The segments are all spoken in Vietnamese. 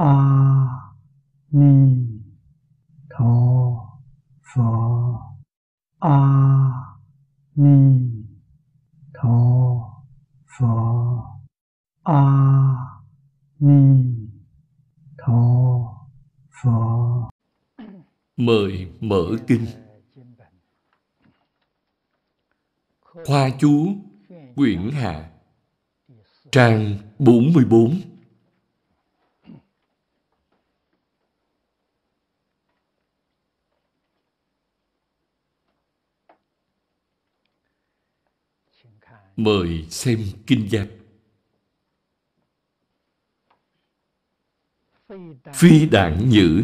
a ni tho phở a ni tho phở a ni tho phở Mời mở kinh. Khoa chú, Quyển Hạ, Trang 44 Mời xem kinh văn Phi đảng nhữ,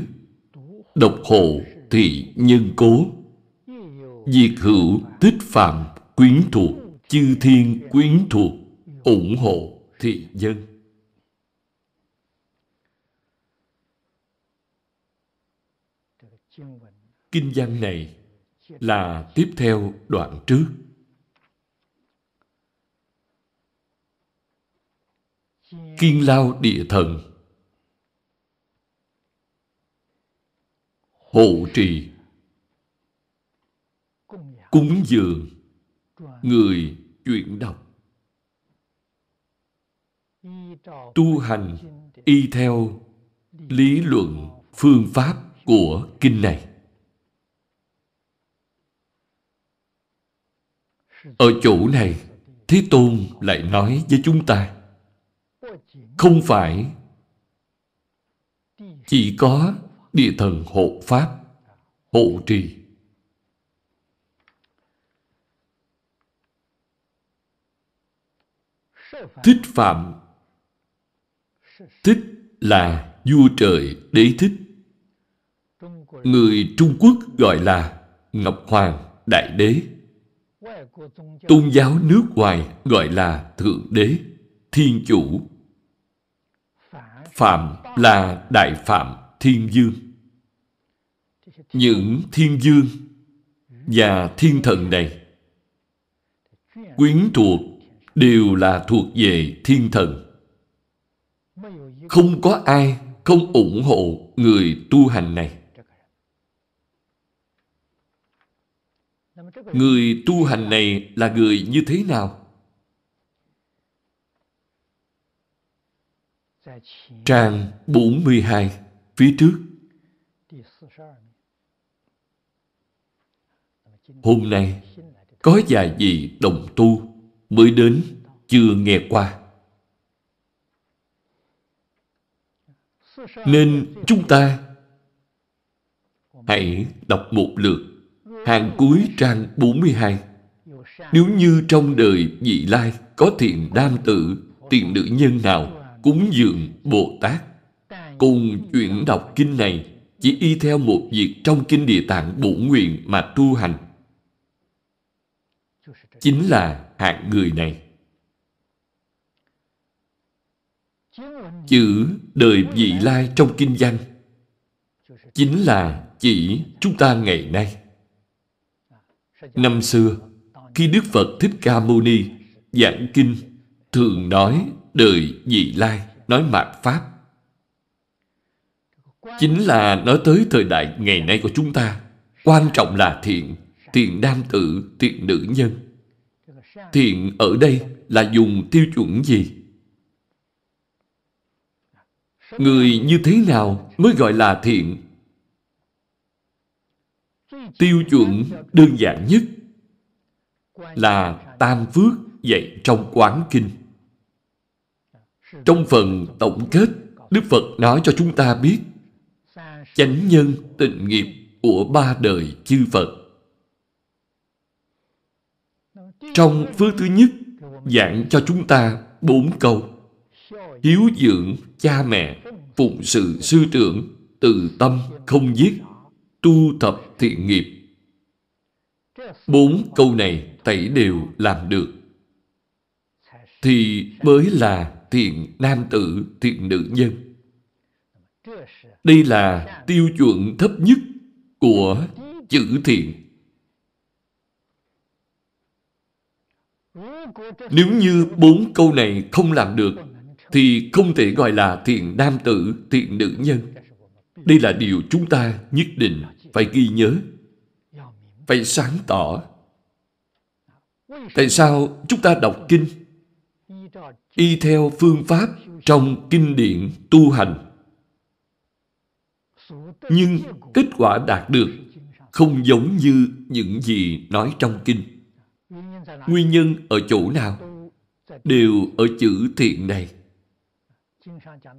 Độc hộ thị nhân cố. Diệt hữu tích phạm quyến thuộc, Chư thiên quyến thuộc, ủng hộ thị dân. Kinh văn này là tiếp theo đoạn trước. Kiên lao địa thần. Hộ trì. Cúng dường. Người chuyển đọc. Tu hành y theo lý luận phương pháp của kinh này. Ở chỗ này, thế tôn lại nói với chúng ta không phải. Chỉ có địa thần hộ pháp, hộ trì. Thích phạm. Thích là vua trời đế thích. Người trung quốc gọi là ngọc hoàng đại đế. Tôn giáo nước ngoài gọi là thượng đế, thiên chủ phạm là đại phạm thiên dương. Những thiên dương và thiên thần này quyến thuộc đều là thuộc về thiên thần. Không có ai không ủng hộ người tu hành này. Người tu hành này là người như thế nào? Trang 42 phía trước. Hôm nay, có vài vị đồng tu mới đến, chưa nghe qua. Nên chúng ta hãy đọc một lượt hàng cuối trang 42 nếu như trong đời vị lai có thiện nam tử thiện nữ nhân nào cúng dường Bồ Tát. Cùng chuyển đọc kinh này, chỉ y theo một việc trong kinh địa tạng bổ nguyện mà tu hành. Chính là hạng người này. Chữ đời vị lai trong kinh văn. Chính là chỉ chúng ta ngày nay. Năm xưa, khi đức phật thích ca mâu ni giảng kinh, thường nói đời vị lai nói mạt pháp. Chính là nói tới thời đại ngày nay của chúng ta, quan trọng là thiện thiện nam tử, thiện nữ nhân. Thiện ở đây là dùng tiêu chuẩn gì? Người như thế nào mới gọi là thiện? Tiêu chuẩn đơn giản nhất là tam phước dạy trong quán kinh trong phần tổng kết, đức phật nói cho chúng ta biết chánh nhân tịnh nghiệp của ba đời chư phật. Trong phước thứ nhất, giảng cho chúng ta bốn câu. Hiếu dưỡng cha mẹ, phụng sự sư trưởng, từ tâm không giết, tu tập thiện nghiệp. Bốn câu này tẩy đều làm được. Thì mới là thiện nam tử thiện nữ nhân đây là tiêu chuẩn thấp nhất của chữ thiện nếu như bốn câu này không làm được thì không thể gọi là thiện nam tử, thiện nữ nhân. Đây là điều chúng ta nhất định phải ghi nhớ, phải sáng tỏ. Tại sao chúng ta đọc kinh y theo phương pháp trong kinh điển tu hành nhưng kết quả đạt được không giống như những gì nói trong kinh. Nguyên nhân ở chỗ nào? Đều ở chữ thiện này.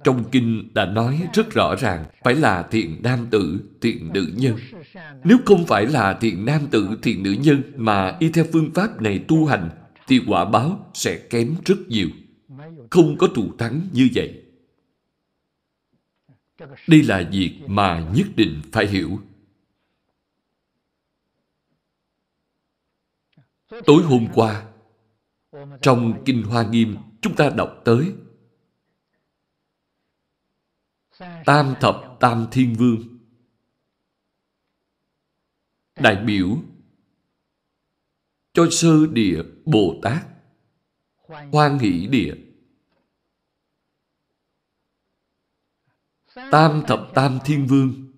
Trong kinh đã nói rất rõ ràng phải là thiện nam tử, thiện nữ nhân. Nếu không phải là thiện nam tử, thiện nữ nhân mà y theo phương pháp này tu hành thì quả báo sẽ kém rất nhiều. Không có thù thắng như vậy. Đây là việc mà nhất định phải hiểu. Tối hôm qua, trong Kinh Hoa Nghiêm, chúng ta đọc tới Tam Thập Tam Thiên Vương Đại biểu cho sơ địa Bồ Tát Hoan hỷ địa Tam thập tam thiên vương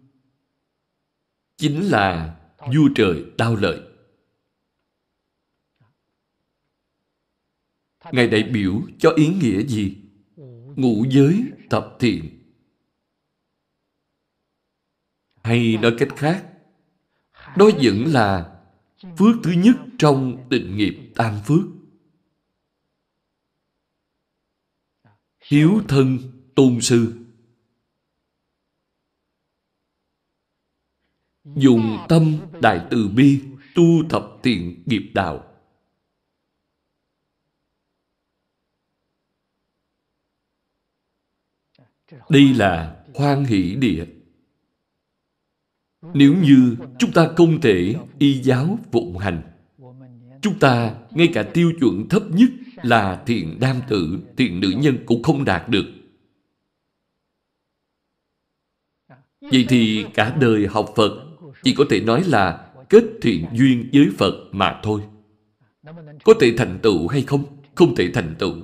chính là vua trời đao lợi. Ngài đại biểu cho ý nghĩa gì? Ngũ giới thập thiện. Hay nói cách khác, đó vẫn là phước thứ nhất trong định nghiệp tam phước. Hiếu thân tôn sư dùng tâm đại từ bi, tu thập thiện nghiệp đạo. Đây là hoan hỷ địa. Nếu như chúng ta không thể y giáo phụng hành, chúng ta ngay cả tiêu chuẩn thấp nhất là thiện nam tử, thiện nữ nhân cũng không đạt được. Vậy thì cả đời học phật chỉ có thể nói là kết thiện duyên với Phật mà thôi. Có thể thành tựu hay không? Không thể thành tựu.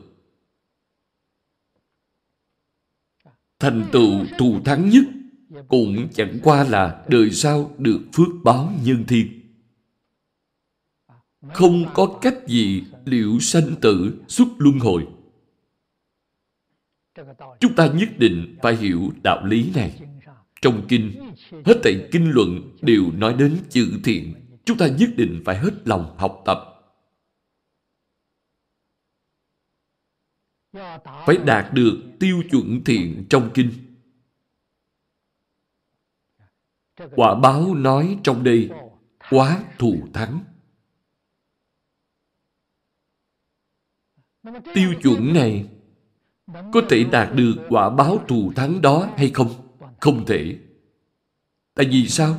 Thành tựu thù thắng nhất cũng chẳng qua là đời sau được phước báo nhân thiên. Không có cách gì liệu sanh tử xuất luân hồi. Chúng ta nhất định phải hiểu đạo lý này. Trong kinh, hết thảy kinh luận đều nói đến chữ thiện. Chúng ta nhất định phải hết lòng học tập. Phải đạt được tiêu chuẩn thiện trong kinh. Quả báo nói trong đây, quá thù thắng. Tiêu chuẩn này có thể đạt được quả báo thù thắng đó hay không? Không thể. Tại vì sao?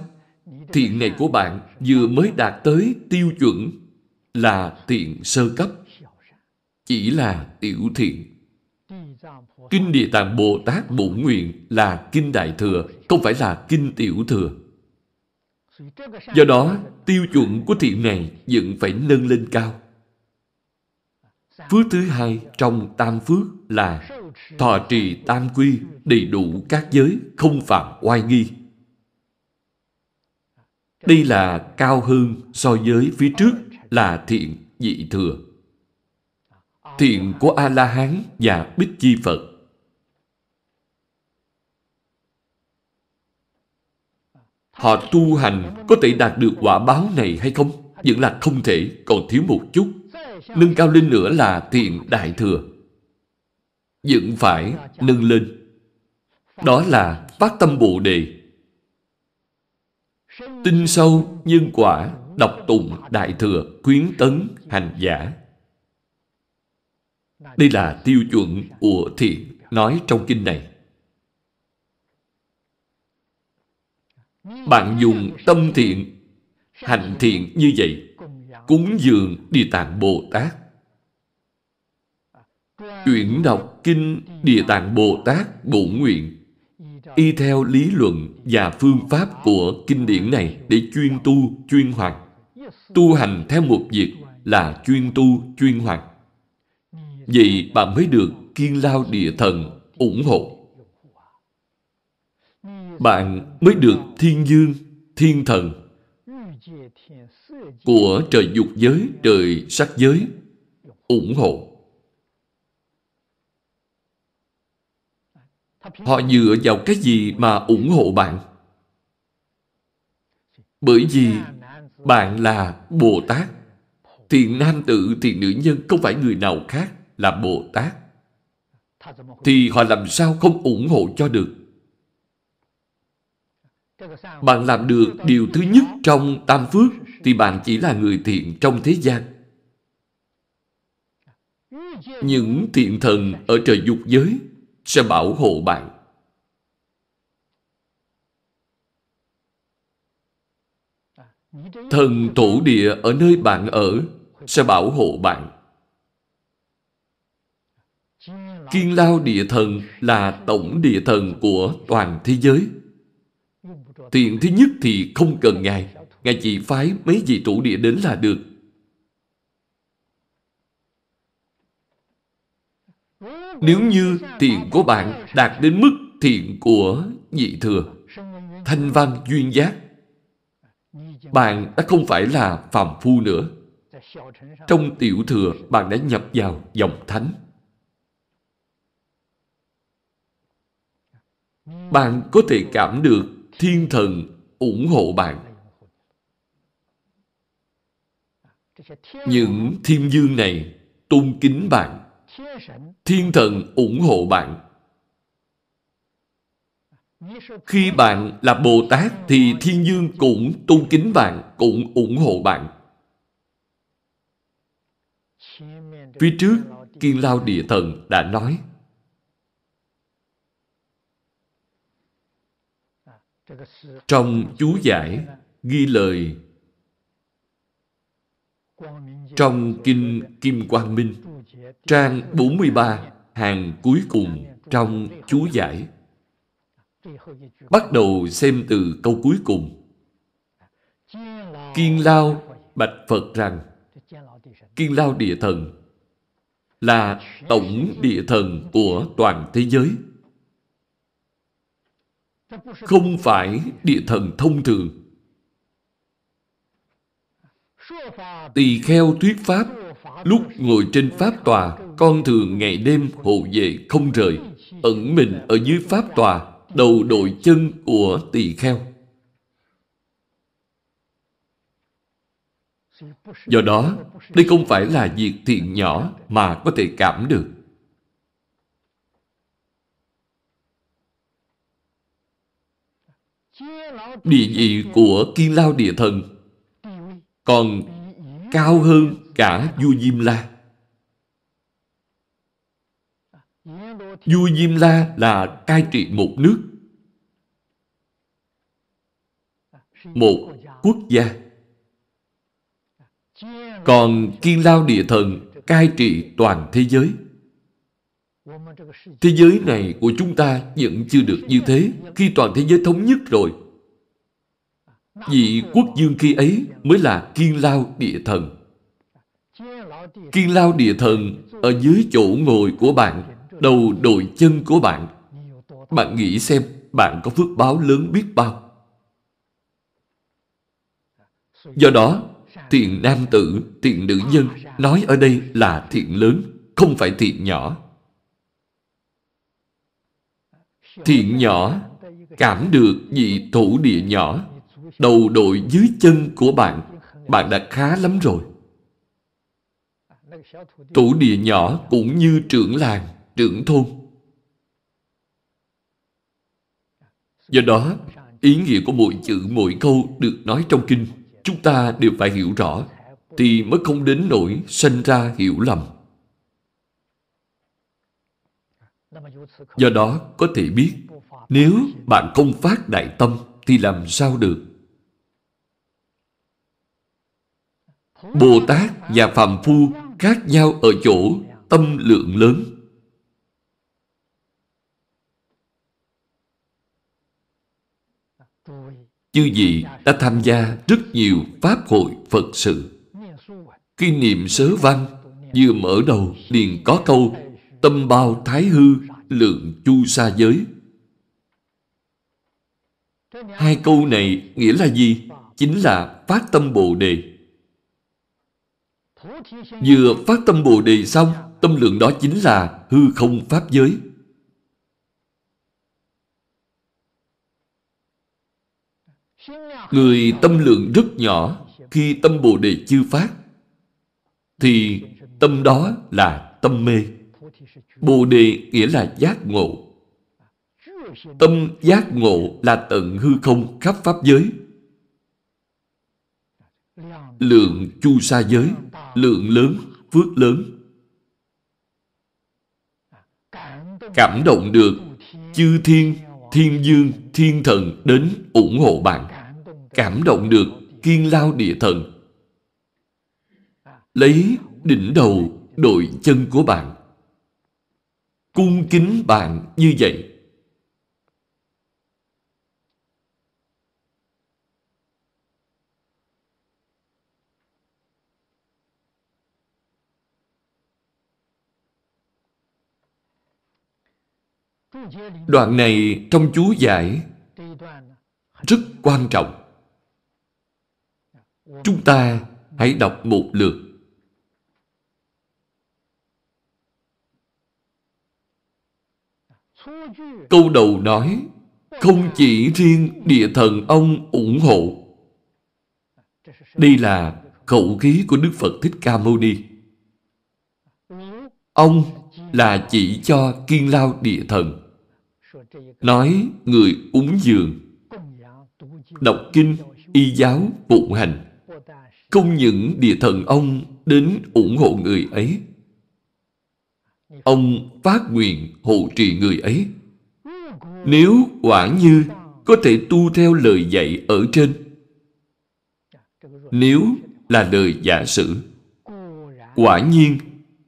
Thiện này của bạn vừa mới đạt tới tiêu chuẩn là thiện sơ cấp. Chỉ là tiểu thiện. Kinh Địa Tạng Bồ Tát Bổn Nguyện là Kinh Đại Thừa, không phải là Kinh Tiểu Thừa. Do đó, tiêu chuẩn của thiện này vẫn phải nâng lên cao. Phước thứ hai trong tam phước là thọ trì tam quy đầy đủ các giới không phạm oai nghi đây là cao hơn so với phía trước là thiện dị thừa. Thiện của a la hán và bích chi phật. Họ tu hành có thể đạt được quả báo này hay không? Vẫn là không thể, còn thiếu một chút. Nâng cao lên nữa là thiện đại thừa. Vẫn phải nâng lên. Đó là phát tâm Bồ Đề. Tinh sâu nhân quả, đọc tụng đại thừa, khuyến tấn hành giả. Đây là tiêu chuẩn của thiện nói trong kinh này. Bạn dùng tâm thiện, hành thiện như vậy, cúng dường Địa Tạng Bồ Tát Chuyển đọc Kinh Địa Tạng Bồ Tát Bổ Nguyện y theo lý luận và phương pháp của kinh điển này để chuyên tu, chuyên hoạt. Tu hành theo một việc là chuyên tu, chuyên hoạt. Vậy bạn mới được kiên lao địa thần ủng hộ. Bạn mới được thiên dương, thiên thần của trời dục giới, trời sắc giới ủng hộ. Họ dựa vào cái gì mà ủng hộ bạn? Bởi vì bạn là Bồ Tát. Thiện nam tử, thì nữ nhân không phải người nào khác là Bồ Tát. Thì họ làm sao không ủng hộ cho được? Bạn làm được điều thứ nhất trong tam phước thì bạn chỉ là người thiện trong thế gian. Những thiện thần ở trời dục giới sẽ bảo hộ bạn. Thần thổ địa ở nơi bạn ở sẽ bảo hộ bạn. Kiên lao địa thần là tổng địa thần của toàn thế giới. Thiện thứ nhất thì không cần Ngài. Ngài chỉ phái mấy vị chủ địa đến là được. Nếu như thiện của bạn đạt đến mức thiện của vị thừa, thanh văn duyên giác, bạn đã không phải là phàm phu nữa. Trong tiểu thừa, bạn đã nhập vào dòng thánh. Bạn có thể cảm được thiên thần ủng hộ bạn. Những thiên dương này tôn kính bạn. Thiên thần ủng hộ bạn. Khi bạn là Bồ Tát thì thiên dương cũng tôn kính bạn, cũng ủng hộ bạn. Phía trước, Kiên Lao Địa Thần đã nói Trong chú giải ghi lời trong Kinh Kim Quang Minh trang 43 hàng cuối cùng trong chú giải. Bắt đầu xem từ câu cuối cùng. Kiên Lao bạch Phật rằng Kiên Lao Địa Thần là tổng địa thần của toàn thế giới. Không phải địa thần thông thường. Tỳ kheo thuyết pháp, lúc ngồi trên pháp tòa, con thường ngày đêm hộ vệ không rời, ẩn mình ở dưới pháp tòa, đầu đội chân của tỳ kheo. Do đó, đây không phải là việc thiện nhỏ mà có thể cảm được. địa vị của kiên lao địa thần còn cao hơn cả vua Diêm La. Vua Diêm La là cai trị một nước, một quốc gia. Còn Kiên Lao Địa Thần cai trị toàn thế giới. Thế giới này của chúng ta vẫn chưa được như thế. Khi toàn thế giới thống nhất rồi, vị quốc dương khi ấy mới là kiên lao địa thần. Kiên lao địa thần ở dưới chỗ ngồi của bạn, đầu đội chân của bạn. Bạn nghĩ xem bạn có phước báo lớn biết bao. Do đó, thiện nam tử, thiện nữ nhân nói ở đây là thiện lớn, không phải thiện nhỏ. Thiện nhỏ cảm được vị thủ địa nhỏ đầu đội dưới chân của bạn, bạn đã khá lắm rồi tổ địa nhỏ cũng như trưởng làng, trưởng thôn. Do đó, ý nghĩa của mỗi chữ, mỗi câu được nói trong kinh, chúng ta đều phải hiểu rõ, thì mới không đến nỗi sanh ra hiểu lầm. Do đó, có thể biết, nếu bạn không phát đại tâm, thì làm sao được? Bồ Tát và Phạm Phu khác nhau ở chỗ tâm lượng lớn. Chư vị đã tham gia rất nhiều Pháp hội Phật sự. Khi niệm sớ văn, vừa mở đầu liền có câu Tâm bao thái hư, lượng chu sa giới. Hai câu này nghĩa là gì? Chính là phát tâm Bồ Đề. Vừa phát tâm Bồ Đề xong, tâm lượng đó chính là hư không Pháp giới. Người tâm lượng rất nhỏ khi tâm Bồ Đề chưa phát thì tâm đó là tâm mê. Bồ Đề nghĩa là giác ngộ. Tâm giác ngộ là tận hư không khắp Pháp giới. Lượng chu sa giới, lượng lớn, phước lớn. Cảm động được chư thiên, thiên dương, thiên thần đến ủng hộ bạn. Cảm động được kiên lao địa thần. Lấy đỉnh đầu đội chân của bạn. Cung kính bạn như vậy. Đoạn này trong chú giải rất quan trọng. Chúng ta hãy đọc một lượt. Câu đầu nói, không chỉ riêng địa thần ông ủng hộ. Đây là khẩu khí của Đức Phật Thích Ca Mâu Ni. Ông là chỉ cho kiên lao địa thần. Nói người úng dường, đọc kinh, y giáo, phụng hành. Không những địa thần ông đến ủng hộ người ấy. Ông phát nguyện hộ trì người ấy. Nếu quả như có thể tu theo lời dạy ở trên, nếu là lời giả sử, quả nhiên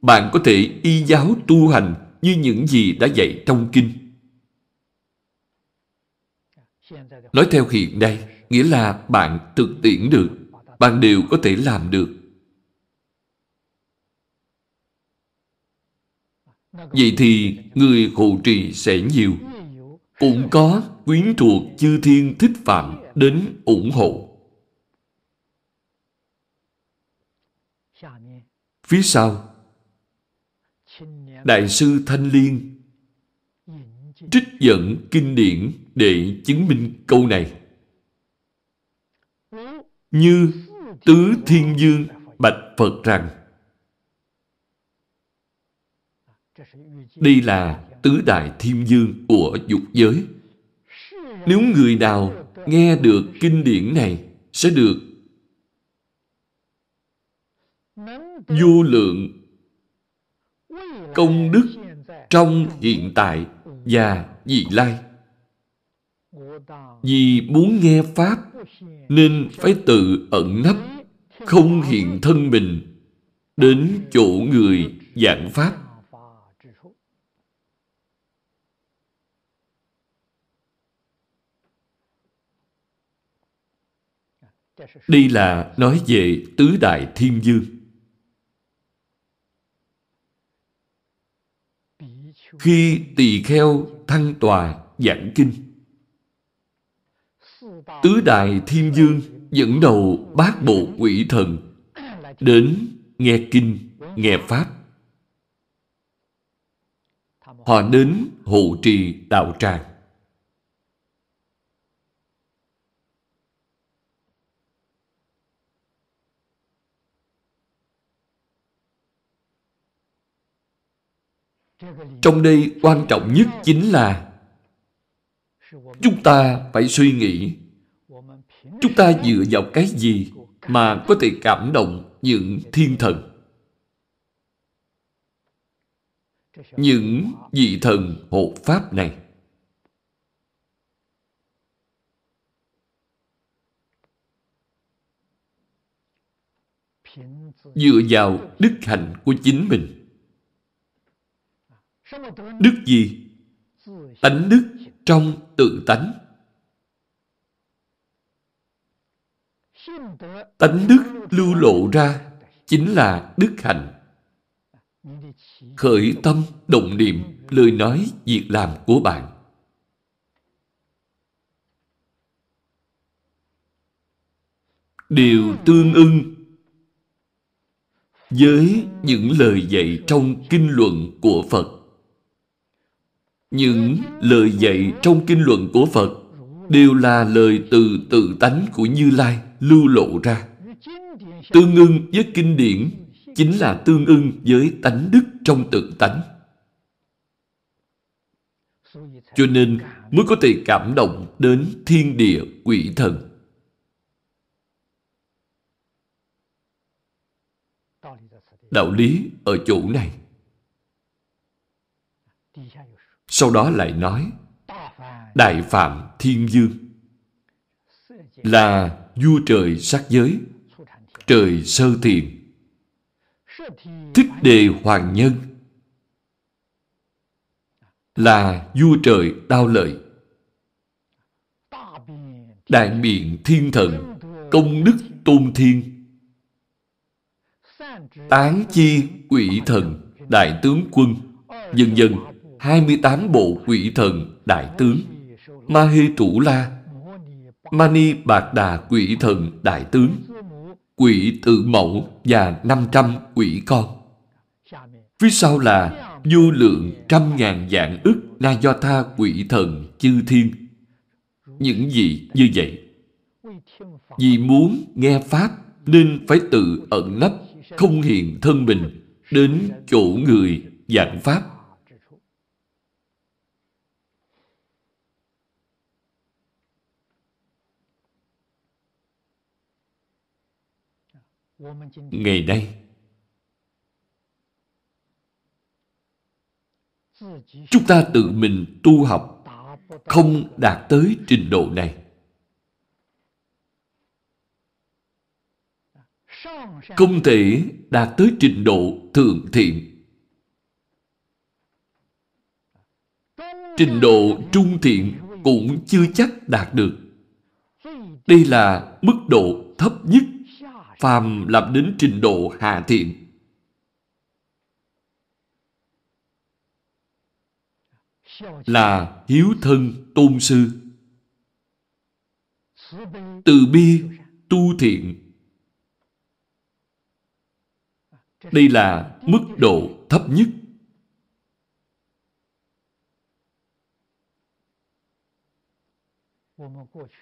bạn có thể y giáo tu hành như những gì đã dạy trong kinh. Nói theo hiện đây, nghĩa là bạn thực tiễn được, bạn đều có thể làm được. Vậy thì người hộ trì sẽ nhiều. Cũng có quyến thuộc chư thiên thích phạm đến ủng hộ. Phía sau, Đại sư Thanh Liên trích dẫn kinh điển để chứng minh câu này. Như Tứ Thiên Dương bạch Phật rằng, Đây là tứ đại thiên dương của dục giới. Nếu người nào nghe được kinh điển này sẽ được vô lượng công đức trong hiện tại và vị lai. Vì muốn nghe Pháp nên phải tự ẩn nấp, không hiện thân mình đến chỗ người giảng Pháp. Đây là nói về tứ đại thiên dương. Khi tỳ kheo thăng tòa giảng kinh, tứ đại thiên dương dẫn đầu bát bộ quỷ thần đến nghe kinh, nghe pháp. Họ đến hộ trì đạo tràng. Trong đây quan trọng nhất chính là chúng ta phải suy nghĩ, chúng ta dựa vào cái gì mà có thể cảm động những thiên thần. Những vị thần hộ pháp này. Dựa vào đức hạnh của chính mình. Đức gì? Tánh đức trong tự tánh. Tánh đức lưu lộ ra chính là đức hạnh. khởi tâm, động niệm, lời nói, việc làm của bạn. Đều tương ưng với những lời dạy trong kinh luận của Phật. Những lời dạy trong kinh luận của Phật đều là lời từ tự tánh của Như Lai lưu lộ ra. Tương ưng với kinh điển chính là tương ưng với tánh đức trong tự tánh. Cho nên mới có thể cảm động đến thiên địa quỷ thần. Đạo lý ở chỗ này. Sau đó lại nói Đại Phạm Thiên Dương là vua trời sắc giới, trời sơ thiền, thích đề hoàng nhân là vua trời đao lợi, đại biện thiên thần, công đức tôn thiên, tán chi quỷ thần, đại tướng quân, dần dần 28 bộ quỷ thần đại tướng, Mahi Thủ La, Mani Bạc Đà quỷ thần đại tướng, quỷ tự mẫu và 500 quỷ con. Phía sau là vô lượng trăm ngàn dạng ức na do tha quỷ thần chư thiên. Những gì như vậy? Vì muốn nghe Pháp nên phải tự ẩn nấp, không hiện thân mình, đến chỗ người giảng Pháp ngày nay, chúng ta tự mình tu học không đạt tới trình độ này. Không thể đạt tới trình độ thượng thiện. Trình độ trung thiện cũng chưa chắc đạt được. Đây là mức độ thấp nhất phàm làm đến trình độ hạ thiện. Là hiếu thân tôn sư. Từ bi tu thiện. Đây là mức độ thấp nhất.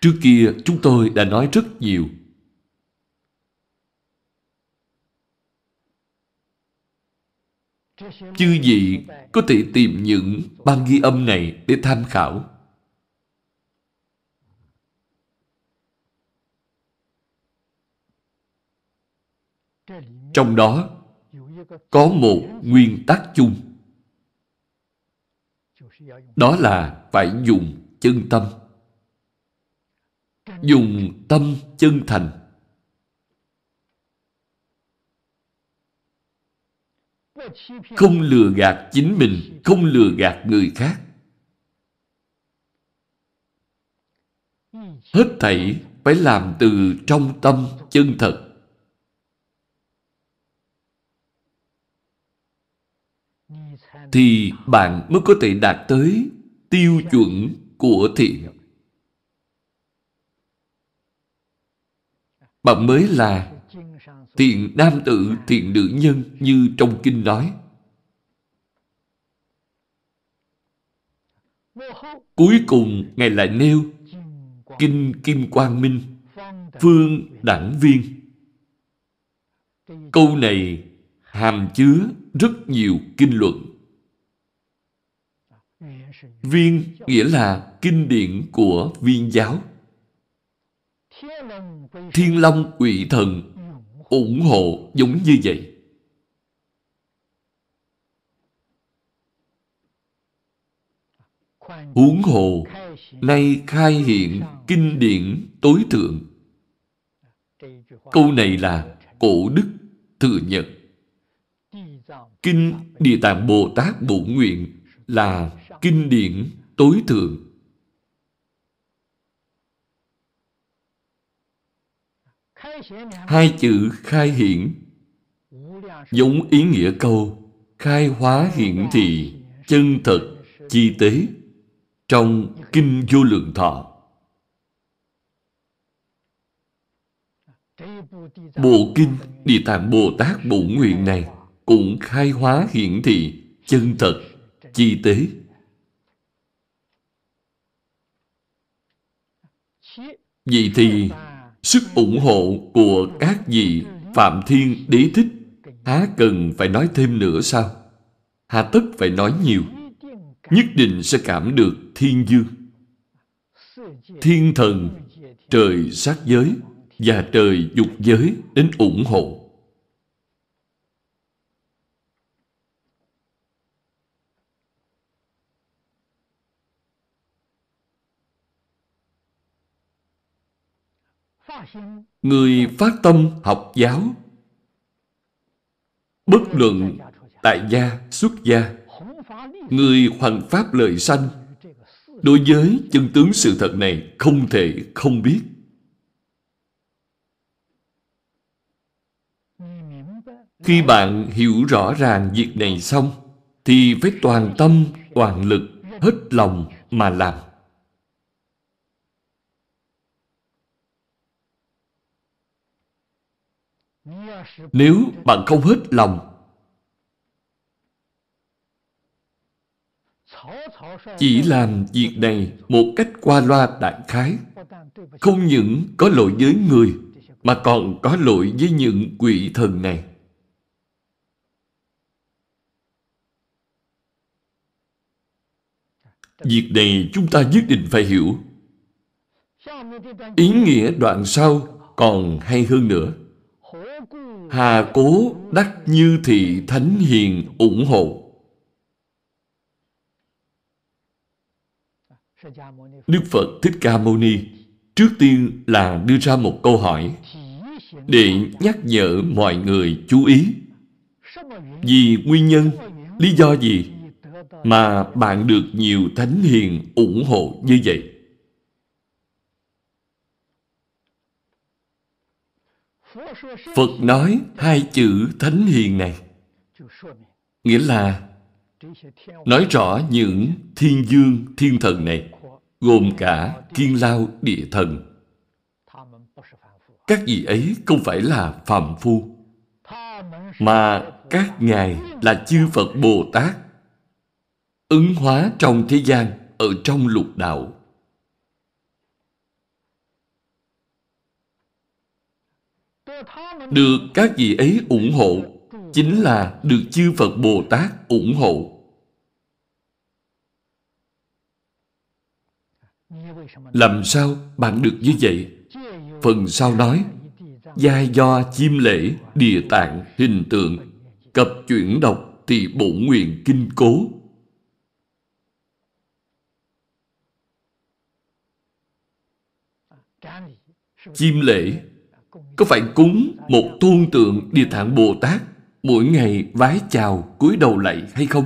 Trước kia chúng tôi đã nói rất nhiều Chư vị có thể tìm những băng ghi âm này để tham khảo. Trong đó, có một nguyên tắc chung. Đó là phải dùng chân tâm. Dùng tâm chân thành không lừa gạt chính mình, không lừa gạt người khác. Hết thảy phải làm từ trong tâm chân thật. Thì bạn mới có thể đạt tới tiêu chuẩn của thiện. Bạn mới là thiện nam tử, thiện nữ nhân như trong kinh nói. Cuối cùng Ngài lại nêu Kinh Kim Quang Minh Phương Đẳng Viên Câu này hàm chứa rất nhiều kinh luận. Viên nghĩa là kinh điển của viên giáo. Thiên Long quỷ thần ủng hộ giống như vậy. Huống hồ, nay khai hiện kinh điển tối thượng. Câu này là cổ đức thừa nhận. Kinh Địa Tạng Bồ Tát Bổ Nguyện là kinh điển tối thượng. Hai chữ khai hiển giống ý nghĩa câu khai hóa hiển thị chân thật, chi tế trong kinh vô lượng thọ. Bộ kinh địa tạng bồ tát bổn nguyện này cũng khai hóa hiển thị chân thật, chi tế. Vậy thì sức ủng hộ của các vị phạm thiên đế thích, há cần phải nói thêm nữa sao? Hà tất phải nói nhiều, nhất định sẽ cảm được thiên dương. Thiên thần, trời sát giới và trời dục giới đến ủng hộ. Người phát tâm học giáo. Bất luận tại gia, xuất gia, người hoằng pháp lợi sanh, đối với chân tướng sự thật này không thể không biết. Khi bạn hiểu rõ ràng việc này xong, thì phải toàn tâm, toàn lực, hết lòng mà làm. Nếu bạn không hết lòng, Chỉ làm việc này một cách qua loa đại khái, Không những có lỗi với người, Mà còn có lỗi với những quỷ thần này. Việc này chúng ta nhất định phải hiểu. Ý nghĩa đoạn sau còn hay hơn nữa. Hà cố đắc như thị thánh hiền ủng hộ. Đức Phật Thích Ca Mâu Ni trước tiên là đưa ra một câu hỏi để nhắc nhở mọi người chú ý. Vì nguyên nhân, lý do gì mà bạn được nhiều thánh hiền ủng hộ như vậy? Phật nói hai chữ thánh hiền này. Nghĩa là Nói rõ những thiên dương, thiên thần này Gồm cả kiên lao địa thần. Các vị ấy không phải là phàm phu Mà các ngài là chư Phật Bồ Tát Ứng hóa trong thế gian Ở trong lục đạo. Được các vị ấy ủng hộ Chính là được chư Phật Bồ Tát ủng hộ Làm sao bạn được như vậy? Phần sau nói Giai do chim lễ, địa tạng, hình tượng Cập chuyển đọc thì bổ nguyện kinh cố Chim lễ có phải cúng một tôn tượng Địa Tạng Bồ Tát mỗi ngày vái chào, cúi đầu lạy hay không?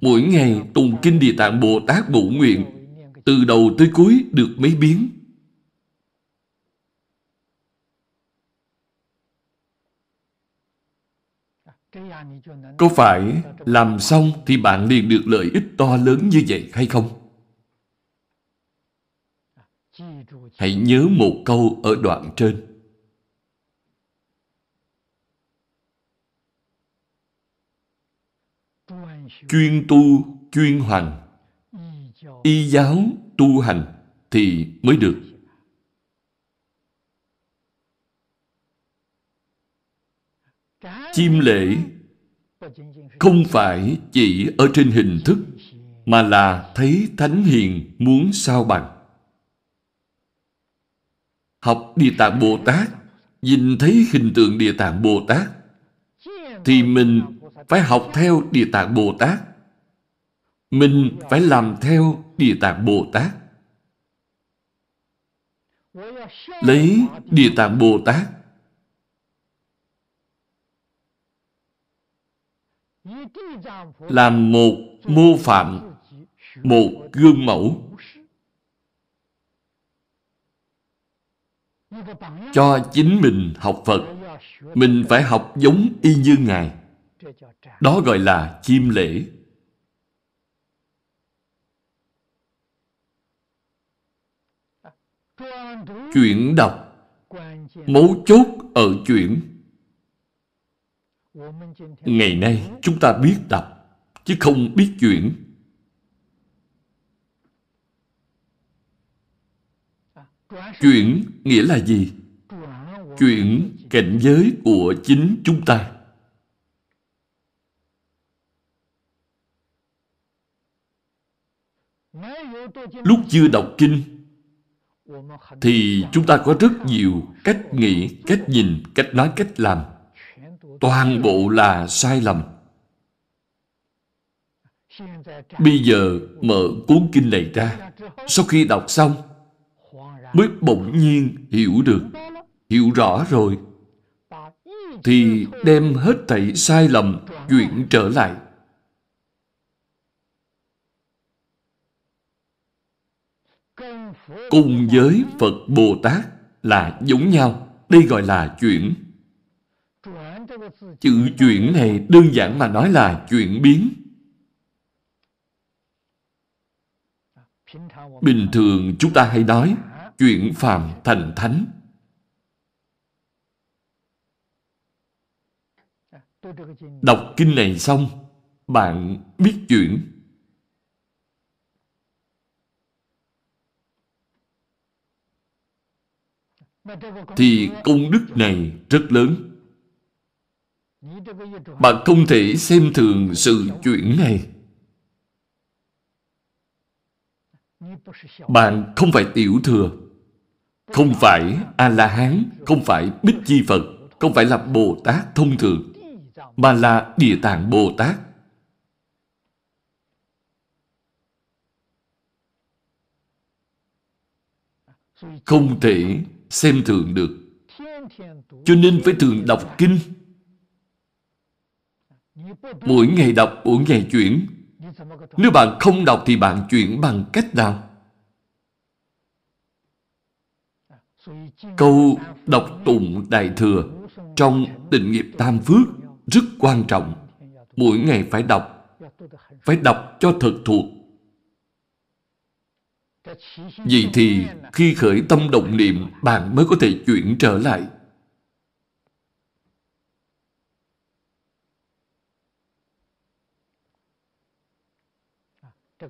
Mỗi ngày tùng kinh Địa Tạng Bồ Tát bổ nguyện, từ đầu tới cuối được mấy biến? Có phải làm xong thì bạn liền được lợi ích to lớn như vậy hay không? Hãy nhớ một câu ở đoạn trên. Chuyên tu, chuyên hành y giáo tu hành thì mới được. Chiêm lễ không phải chỉ ở trên hình thức mà là thấy thánh hiền muốn sao bằng. Học địa tạng bồ tát, nhìn thấy hình tượng địa tạng bồ tát, thì mình phải học theo Địa Tạng Bồ Tát. Mình phải làm theo Địa Tạng Bồ Tát. Lấy Địa Tạng Bồ Tát làm một mô phạm, một gương mẫu cho chính mình học Phật. Mình phải học giống y như Ngài. Đó gọi là chiêm lễ. Chuyển đọc Mấu chốt ở chuyển Ngày nay chúng ta biết đọc, Chứ không biết chuyển Chuyển nghĩa là gì? Chuyển cảnh giới của chính chúng ta Lúc chưa đọc kinh thì chúng ta có rất nhiều cách nghĩ, cách nhìn, cách nói, cách làm. Toàn bộ là sai lầm. Bây giờ mở cuốn kinh này ra, sau khi đọc xong, mới bỗng nhiên hiểu được, hiểu rõ rồi, thì đem hết thảy sai lầm chuyển trở lại. Cùng với Phật Bồ Tát là giống nhau. Đây gọi là chuyển. Chữ chuyển này đơn giản mà nói là chuyển biến. Bình thường chúng ta hay nói chuyển phàm thành thánh. Đọc kinh này xong, bạn biết chuyển thì công đức này rất lớn. Bạn không thể xem thường sự chuyển này. Bạn không phải tiểu thừa, không phải A-la-hán, không phải Bích Chi Phật, không phải là Bồ Tát thông thường, mà là Địa Tạng Bồ Tát. Không thể xem thường được. Cho nên phải thường đọc kinh. Mỗi ngày đọc, mỗi ngày chuyển. Nếu bạn không đọc thì bạn chuyển bằng cách nào? Câu đọc tụng Đại Thừa trong định nghiệp Tam Phước rất quan trọng. Mỗi ngày phải đọc. Phải đọc cho thật thuộc vì thì khi khởi tâm động niệm, bạn mới có thể chuyển trở lại.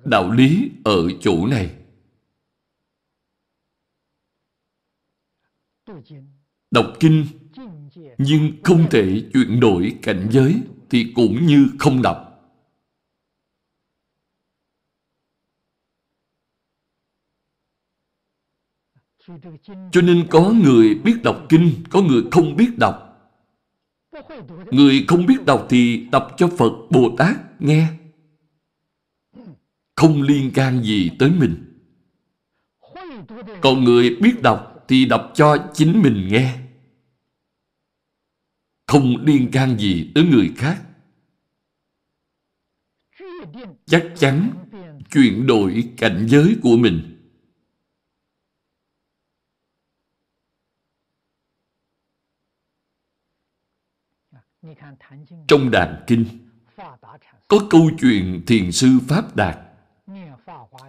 Đạo lý ở chỗ này. Đọc kinh, nhưng không thể chuyển đổi cảnh giới thì cũng như không đọc. Cho nên có người biết đọc kinh, có người không biết đọc. Người không biết đọc thì đọc cho Phật Bồ Tát nghe. Không liên can gì tới mình. Còn người biết đọc thì đọc cho chính mình nghe. Không liên can gì tới người khác. Chắc chắn chuyển đổi cảnh giới của mình Trong đàn kinh có câu chuyện thiền sư Pháp Đạt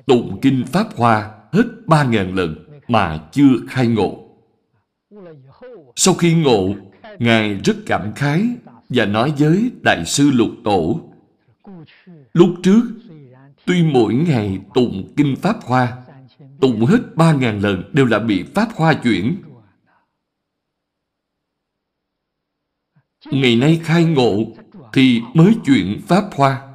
tụng kinh Pháp Hoa hết ba ngàn lần mà chưa khai ngộ. Sau khi ngộ, Ngài rất cảm khái và nói với Đại sư Lục Tổ Lúc trước, tuy mỗi ngày tụng kinh Pháp Hoa tụng hết ba ngàn lần đều là bị Pháp Hoa chuyển ngày nay khai ngộ thì mới chuyện Pháp Hoa.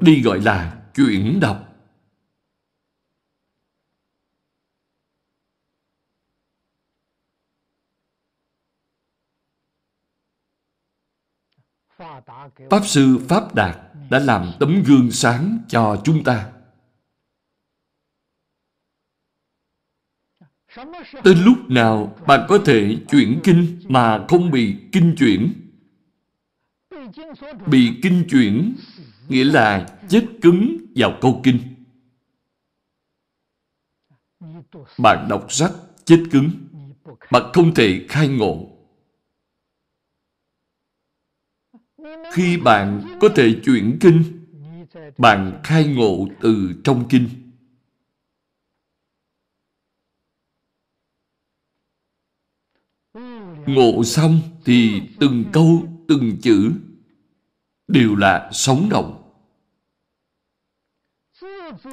Đi gọi là chuyển đọc. Pháp Sư Pháp Đạt đã làm tấm gương sáng cho chúng ta. Tới lúc nào bạn có thể chuyển kinh mà không bị kinh chuyển? Bị kinh chuyển nghĩa là chết cứng vào câu kinh. Bạn đọc sách chết cứng, Bạn không thể khai ngộ. Khi bạn có thể chuyển kinh, bạn khai ngộ từ trong kinh. Ngộ xong thì từng câu, từng chữ đều là sống động.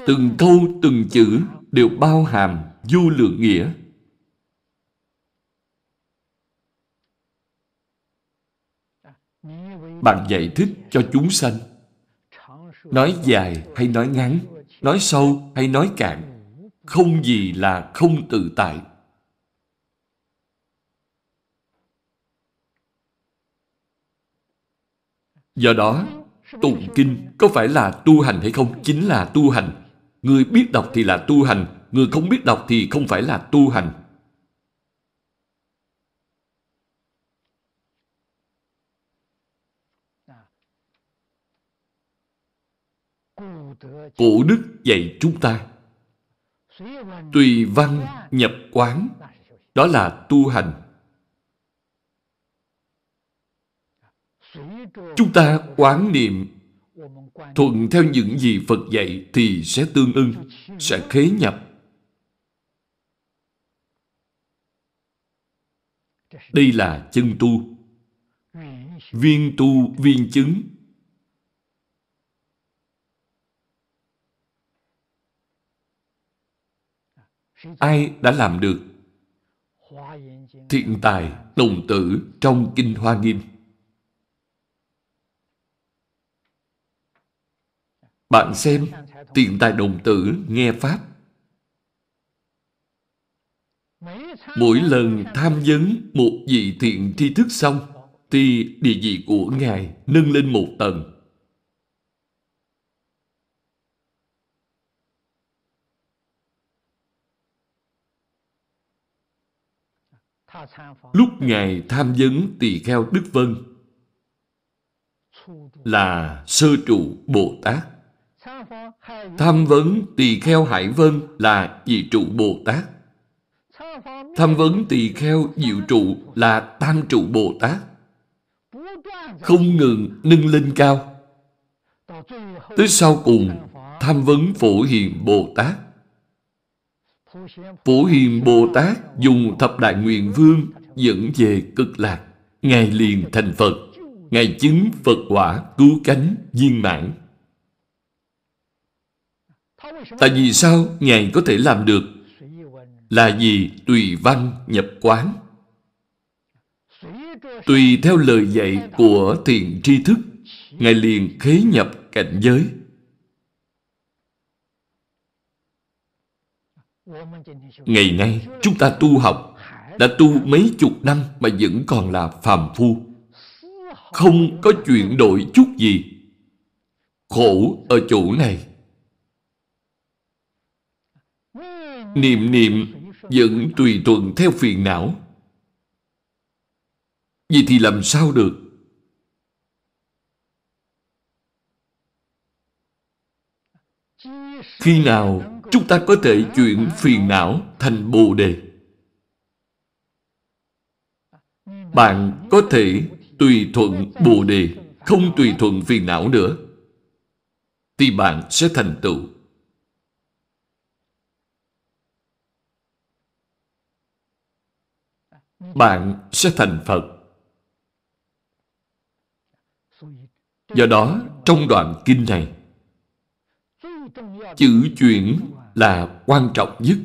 Từng câu, từng chữ đều bao hàm vô lượng nghĩa. Bạn giải thích cho chúng sanh. Nói dài hay nói ngắn, nói sâu hay nói cạn, không gì là không tự tại. Do đó, tụng kinh có phải là tu hành hay không? Chính là tu hành. Người biết đọc thì là tu hành, người không biết đọc thì không phải là tu hành. Cổ đức dạy chúng ta Tùy văn nhập quán Đó là tu hành Chúng ta quán niệm thuận theo những gì Phật dạy thì sẽ tương ưng, sẽ khế nhập. Đây là chân tu. Viên tu, viên chứng. Ai đã làm được? Thiện tài, đồng tử trong Kinh Hoa Nghiêm. Bạn xem, tiền tài đồng tử nghe Pháp. Mỗi lần tham vấn một vị thiện tri thức xong, thì địa vị của Ngài nâng lên một tầng. Lúc Ngài tham vấn tỳ kheo Đức Vân là sơ trụ Bồ Tát. Tham vấn tỳ kheo Hải Vân là dị trụ Bồ Tát. Tham vấn tỳ kheo diệu trụ là tam trụ Bồ Tát. Không ngừng nâng lên cao. Tới sau cùng, tham vấn phổ hiền Bồ Tát. Phổ hiền Bồ Tát dùng thập đại nguyện vương dẫn về cực lạc. Ngài liền thành Phật. Ngài chứng Phật quả cứu cánh viên mãn. Tại vì sao Ngài có thể làm được? Là vì tùy văn nhập quán. Tùy theo lời dạy của thiền tri thức, Ngài liền khế nhập cảnh giới. Ngày nay, chúng ta tu học, đã tu mấy chục năm mà vẫn còn là phàm phu. Không có chuyển đổi chút gì. Khổ ở chỗ này Niệm niệm vẫn tùy thuận theo phiền não. Vậy thì làm sao được? Khi nào chúng ta có thể chuyển phiền não thành Bồ Đề? Bạn có thể tùy thuận Bồ Đề, không tùy thuận phiền não nữa. Thì bạn sẽ thành tựu. Bạn sẽ thành Phật. Do đó, trong đoạn kinh này, chữ chuyển là quan trọng nhất.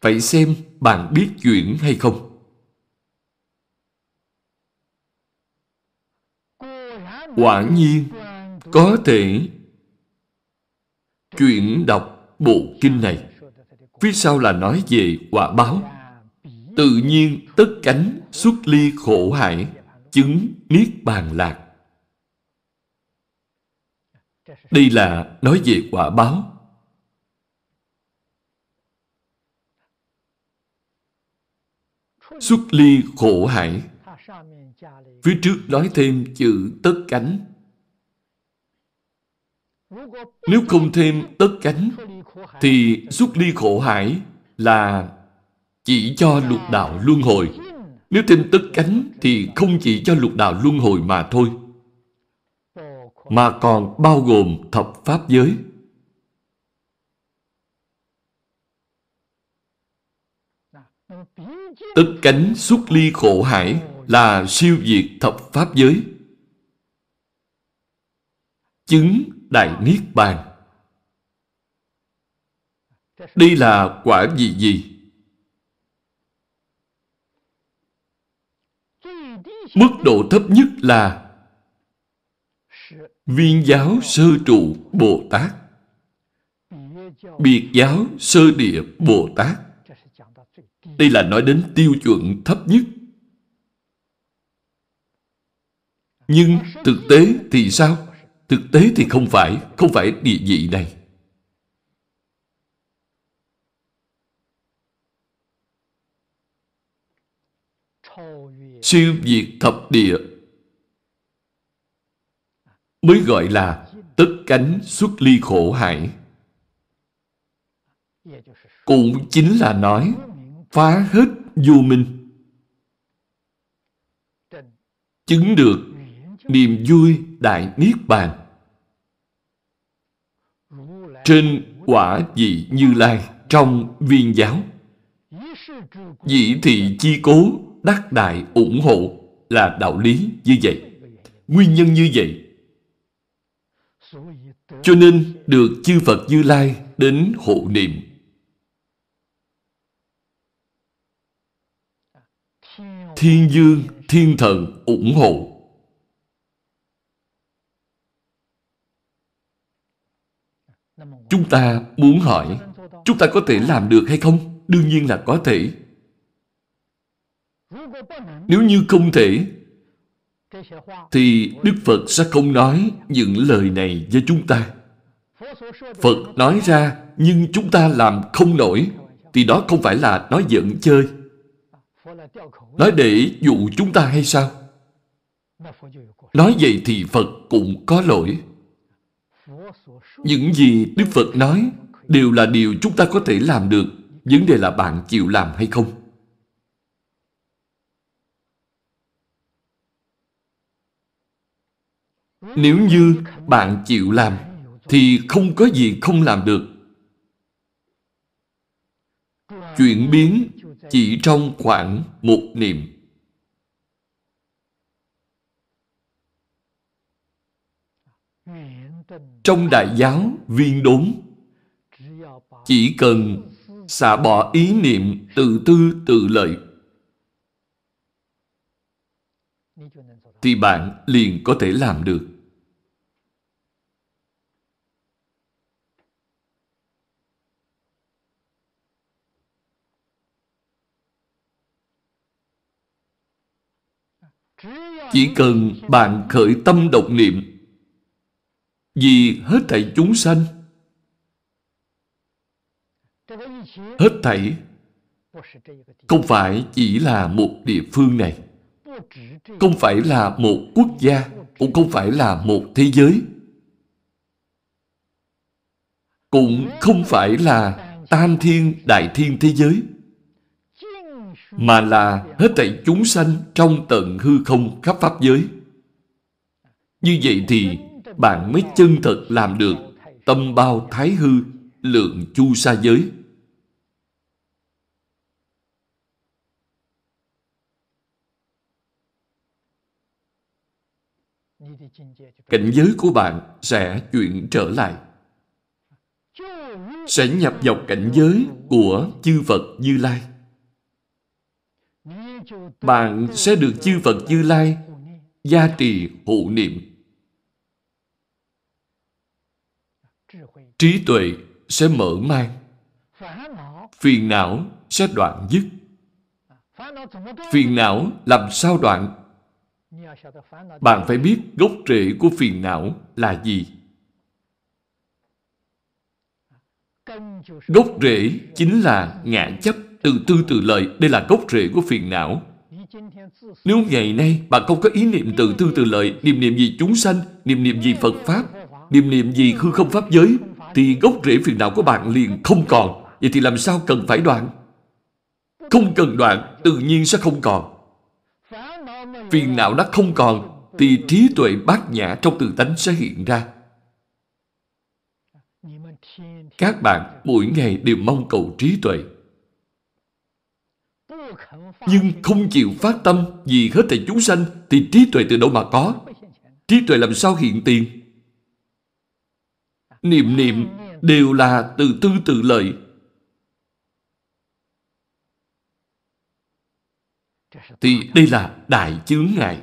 Phải xem bạn biết chuyển hay không. Quả nhiên, có thể chuyển đọc bộ kinh này. Phía sau là nói về quả báo tự nhiên tất cánh xuất ly khổ hải, chứng niết bàn lạc. Đây là nói về quả báo. Xuất ly khổ hải. Phía trước nói thêm chữ tất cánh. Nếu không thêm tất cánh, thì xuất ly khổ hải là chỉ cho lục đạo luân hồi. Nếu thêm tất cánh thì không chỉ cho lục đạo luân hồi mà thôi, mà còn bao gồm thập pháp giới. Tất cánh xuất ly khổ hải là siêu diệt thập pháp giới. Chứng Đại Niết Bàn. Đây là quả gì gì? Mức độ thấp nhất là viên giáo sơ trụ Bồ Tát, biệt giáo sơ địa Bồ Tát. Đây là nói đến tiêu chuẩn thấp nhất. Nhưng thực tế thì sao? Thực tế thì không phải, không phải địa vị này. Siêu diệt thập địa mới gọi là tất cánh xuất ly khổ hải. Cũng chính là nói, phá hết vô minh. Chứng được niềm vui đại niết bàn. Trên quả vị Như Lai trong viên giáo. Dĩ thị chi cố đắc đại ủng hộ là đạo lý như vậy. Nguyên nhân như vậy. Cho nên được chư Phật Như Lai đến hộ niệm. Thiên dương, thiên thần ủng hộ. Chúng ta muốn hỏi, chúng ta có thể làm được hay không? Đương nhiên là có thể. Nếu như không thể, thì Đức Phật sẽ không nói những lời này với chúng ta. Phật nói ra, nhưng chúng ta làm không nổi, thì đó không phải là nói giận chơi. Nói để dụ chúng ta hay sao? Nói vậy thì Phật cũng có lỗi. Những gì Đức Phật nói đều là điều chúng ta có thể làm được. Vấn đề là bạn chịu làm hay không. Nếu như bạn chịu làm, thì không có gì không làm được. Chuyển biến chỉ trong khoảng một niệm. Trong đại giáo viên đốn, chỉ cần xả bỏ ý niệm tự tư tự lợi, thì bạn liền có thể làm được. Chỉ cần bạn khởi tâm động niệm, vì hết thảy chúng sanh, hết thảy không phải chỉ là một địa phương này, không phải là một quốc gia, cũng không phải là một thế giới, cũng không phải là tam thiên, đại thiên thế giới mà là hết thảy chúng sanh trong tận hư không khắp pháp giới như vậy thì bạn mới chân thật làm được tâm bao thái hư, lượng chu sa giới. Cảnh giới của bạn sẽ chuyển trở lại. Sẽ nhập vào cảnh giới của chư Phật Như Lai. Bạn sẽ được chư Phật Như Lai gia trì hộ niệm. Trí tuệ sẽ mở mang. Phiền não sẽ đoạn dứt. Phiền não làm sao đoạn? Bạn phải biết gốc rễ của phiền não là gì. Gốc rễ chính là ngã chấp từ tư từ lợi đây là gốc rễ của phiền não nếu ngày nay bạn không có ý niệm từ tư từ lợi niệm niệm gì chúng sanh niệm niệm gì phật pháp niệm niệm gì hư không pháp giới thì gốc rễ phiền não của bạn liền không còn. Vậy thì làm sao cần phải đoạn? Không cần đoạn, tự nhiên sẽ không còn. Phiền não đã không còn, thì trí tuệ bát nhã trong tự tánh sẽ hiện ra. Các bạn mỗi ngày đều mong cầu trí tuệ. Nhưng không chịu phát tâm vì hết thảy chúng sanh thì trí tuệ từ đâu mà có? Trí tuệ làm sao hiện tiền? Niệm niệm đều là từ tư tự lợi. Thì đây là đại chướng ngại.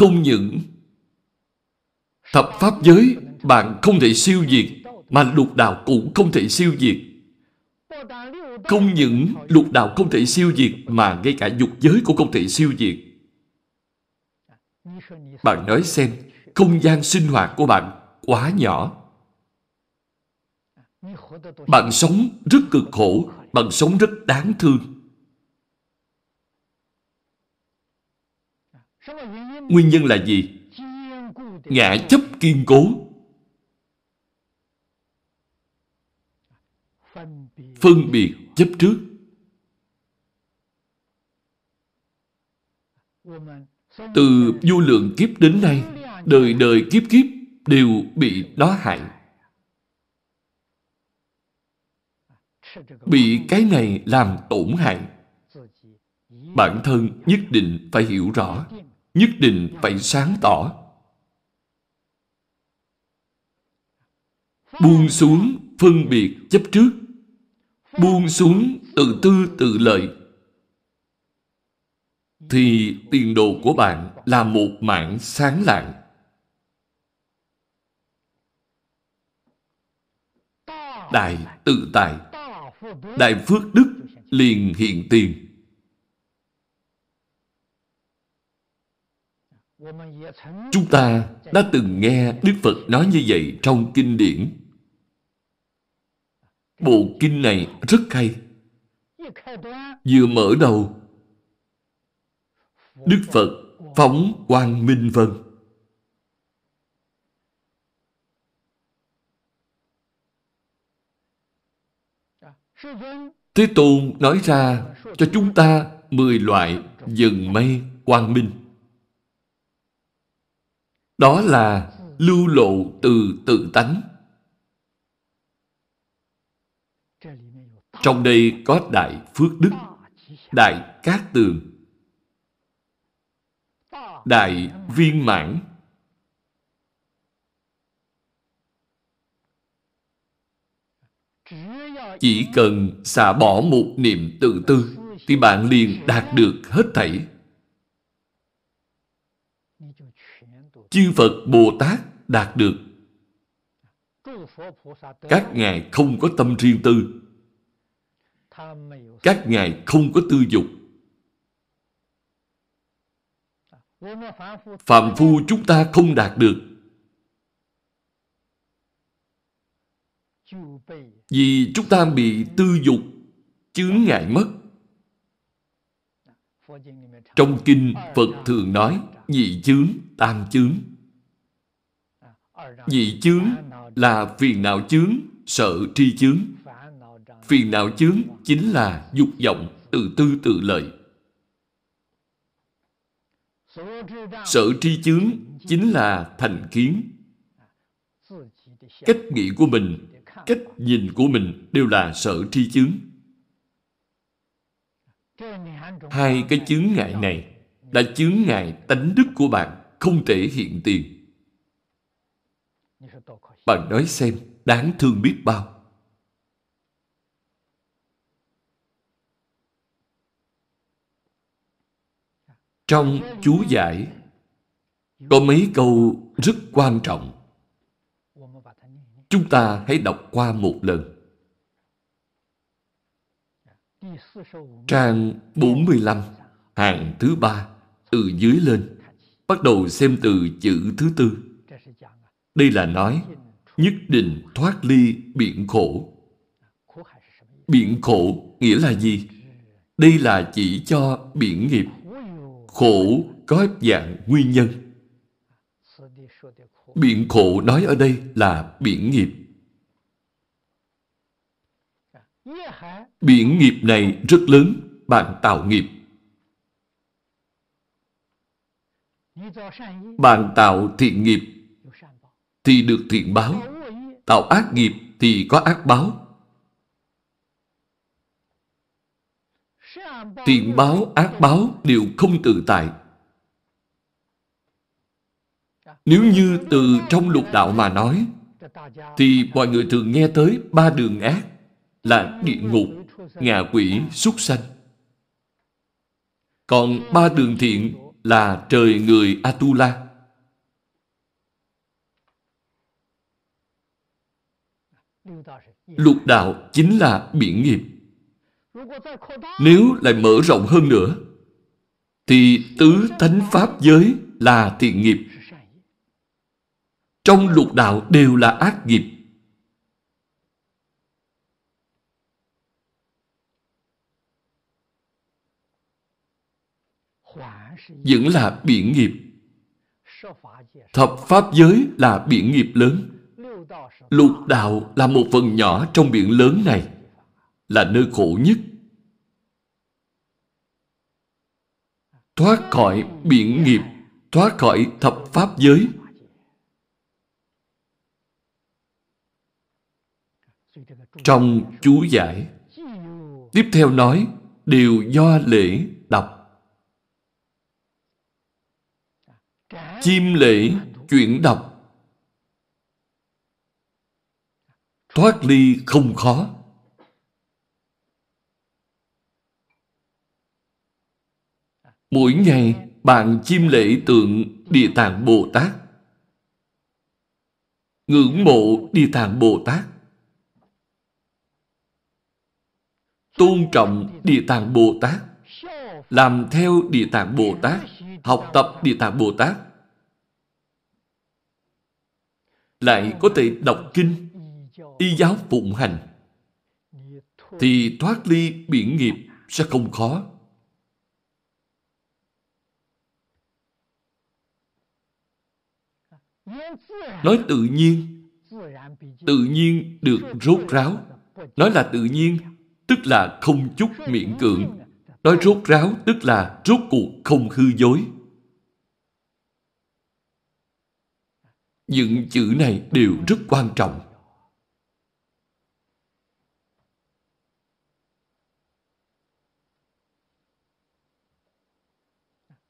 Không những thập pháp giới bạn không thể siêu diệt mà lục đạo cũng không thể siêu diệt. Không những lục đạo không thể siêu diệt mà ngay cả dục giới cũng không thể siêu diệt. Bạn nói xem, không gian sinh hoạt của bạn quá nhỏ. Bạn sống rất cực khổ, bạn sống rất đáng thương. Nguyên nhân là gì? Ngã chấp kiên cố. Phân biệt chấp trước. Từ vô lượng kiếp đến nay, đời đời kiếp kiếp đều bị nó hại. Bị cái này làm tổn hại. Bản thân nhất định phải hiểu rõ nhất định phải sáng tỏ. Buông xuống phân biệt chấp trước, buông xuống tự tư tự lợi, thì tiền đồ của bạn là một mạng sáng lạng. Đại tự tại, đại phước đức liền hiện tiền. Chúng ta đã từng nghe Đức Phật nói như vậy trong kinh điển. Bộ kinh này rất hay. Vừa mở đầu, Đức Phật phóng quang minh vân. Thế Tôn nói ra cho chúng ta mười loại dần mây quang minh. Đó là lưu lộ từ tự tánh. Trong đây có Đại Phước Đức, Đại Cát Tường, Đại Viên Mãn, Chỉ cần xả bỏ một niệm tự tư thì bạn liền đạt được hết thảy chư Phật Bồ Tát đạt được. Các ngài không có tâm riêng tư. Các ngài không có tư dục. Phạm phu chúng ta không đạt được. Vì chúng ta bị tư dục chướng ngại mất. Trong kinh Phật thường nói nhị chướng, tam chướng. Nhị chướng là phiền não chướng, sợ tri chướng. Phiền não chướng chính là dục vọng, tự tư tự lợi. Sợ tri chướng chính là thành kiến. Cách nghĩ của mình, cách nhìn của mình đều là sợ tri chướng. Hai cái chướng ngại này là chướng ngại tánh đức của bạn không thể hiện tiền. Bạn nói xem, đáng thương biết bao. Trong chú giải có mấy câu rất quan trọng. Chúng ta hãy đọc qua một lần. Trang 45, hàng thứ ba, từ dưới lên, bắt đầu xem từ chữ thứ tư. Đây là nói, nhất định thoát ly biển khổ. Biển khổ nghĩa là gì? Đây là chỉ cho biển nghiệp. khổ có dạng nguyên nhân. Biển khổ nói ở đây là biển nghiệp. Biển nghiệp này rất lớn, bạn tạo nghiệp. Bạn tạo thiện nghiệp thì được thiện báo. Tạo ác nghiệp thì có ác báo. Thiện báo, ác báo đều không tự tại. Nếu như từ trong lục đạo mà nói, thì mọi người thường nghe tới ba đường ác là địa ngục, ngạ quỷ, súc sanh. Còn ba đường thiện là trời người Atula. Lục đạo chính là biển nghiệp. Nếu lại mở rộng hơn nữa, thì tứ thánh pháp giới là thiện nghiệp. Trong lục đạo đều là ác nghiệp. Vẫn là biển nghiệp. Thập pháp giới là biển nghiệp lớn. Lục đạo là một phần nhỏ trong biển lớn này, là nơi khổ nhất. Thoát khỏi biển nghiệp, thoát khỏi thập pháp giới. Trong chú giải, tiếp theo nói, đều do lễ đọc. Chim lễ chuyển đọc Thoát ly không khó. Mỗi ngày bạn chim lễ tượng Địa Tạng Bồ Tát. Ngưỡng mộ Địa Tạng Bồ Tát. Tôn trọng Địa Tạng Bồ Tát. Làm theo Địa Tạng Bồ Tát. Học tập Địa Tạng Bồ Tát. Lại có thể đọc kinh y giáo phụng hành thì thoát ly biển nghiệp sẽ không khó. Nói tự nhiên, tự nhiên được rốt ráo. Nói là tự nhiên, tức là không chút miễn cưỡng. Nói rốt ráo, tức là rốt cuộc không hư dối. Những chữ này đều rất quan trọng.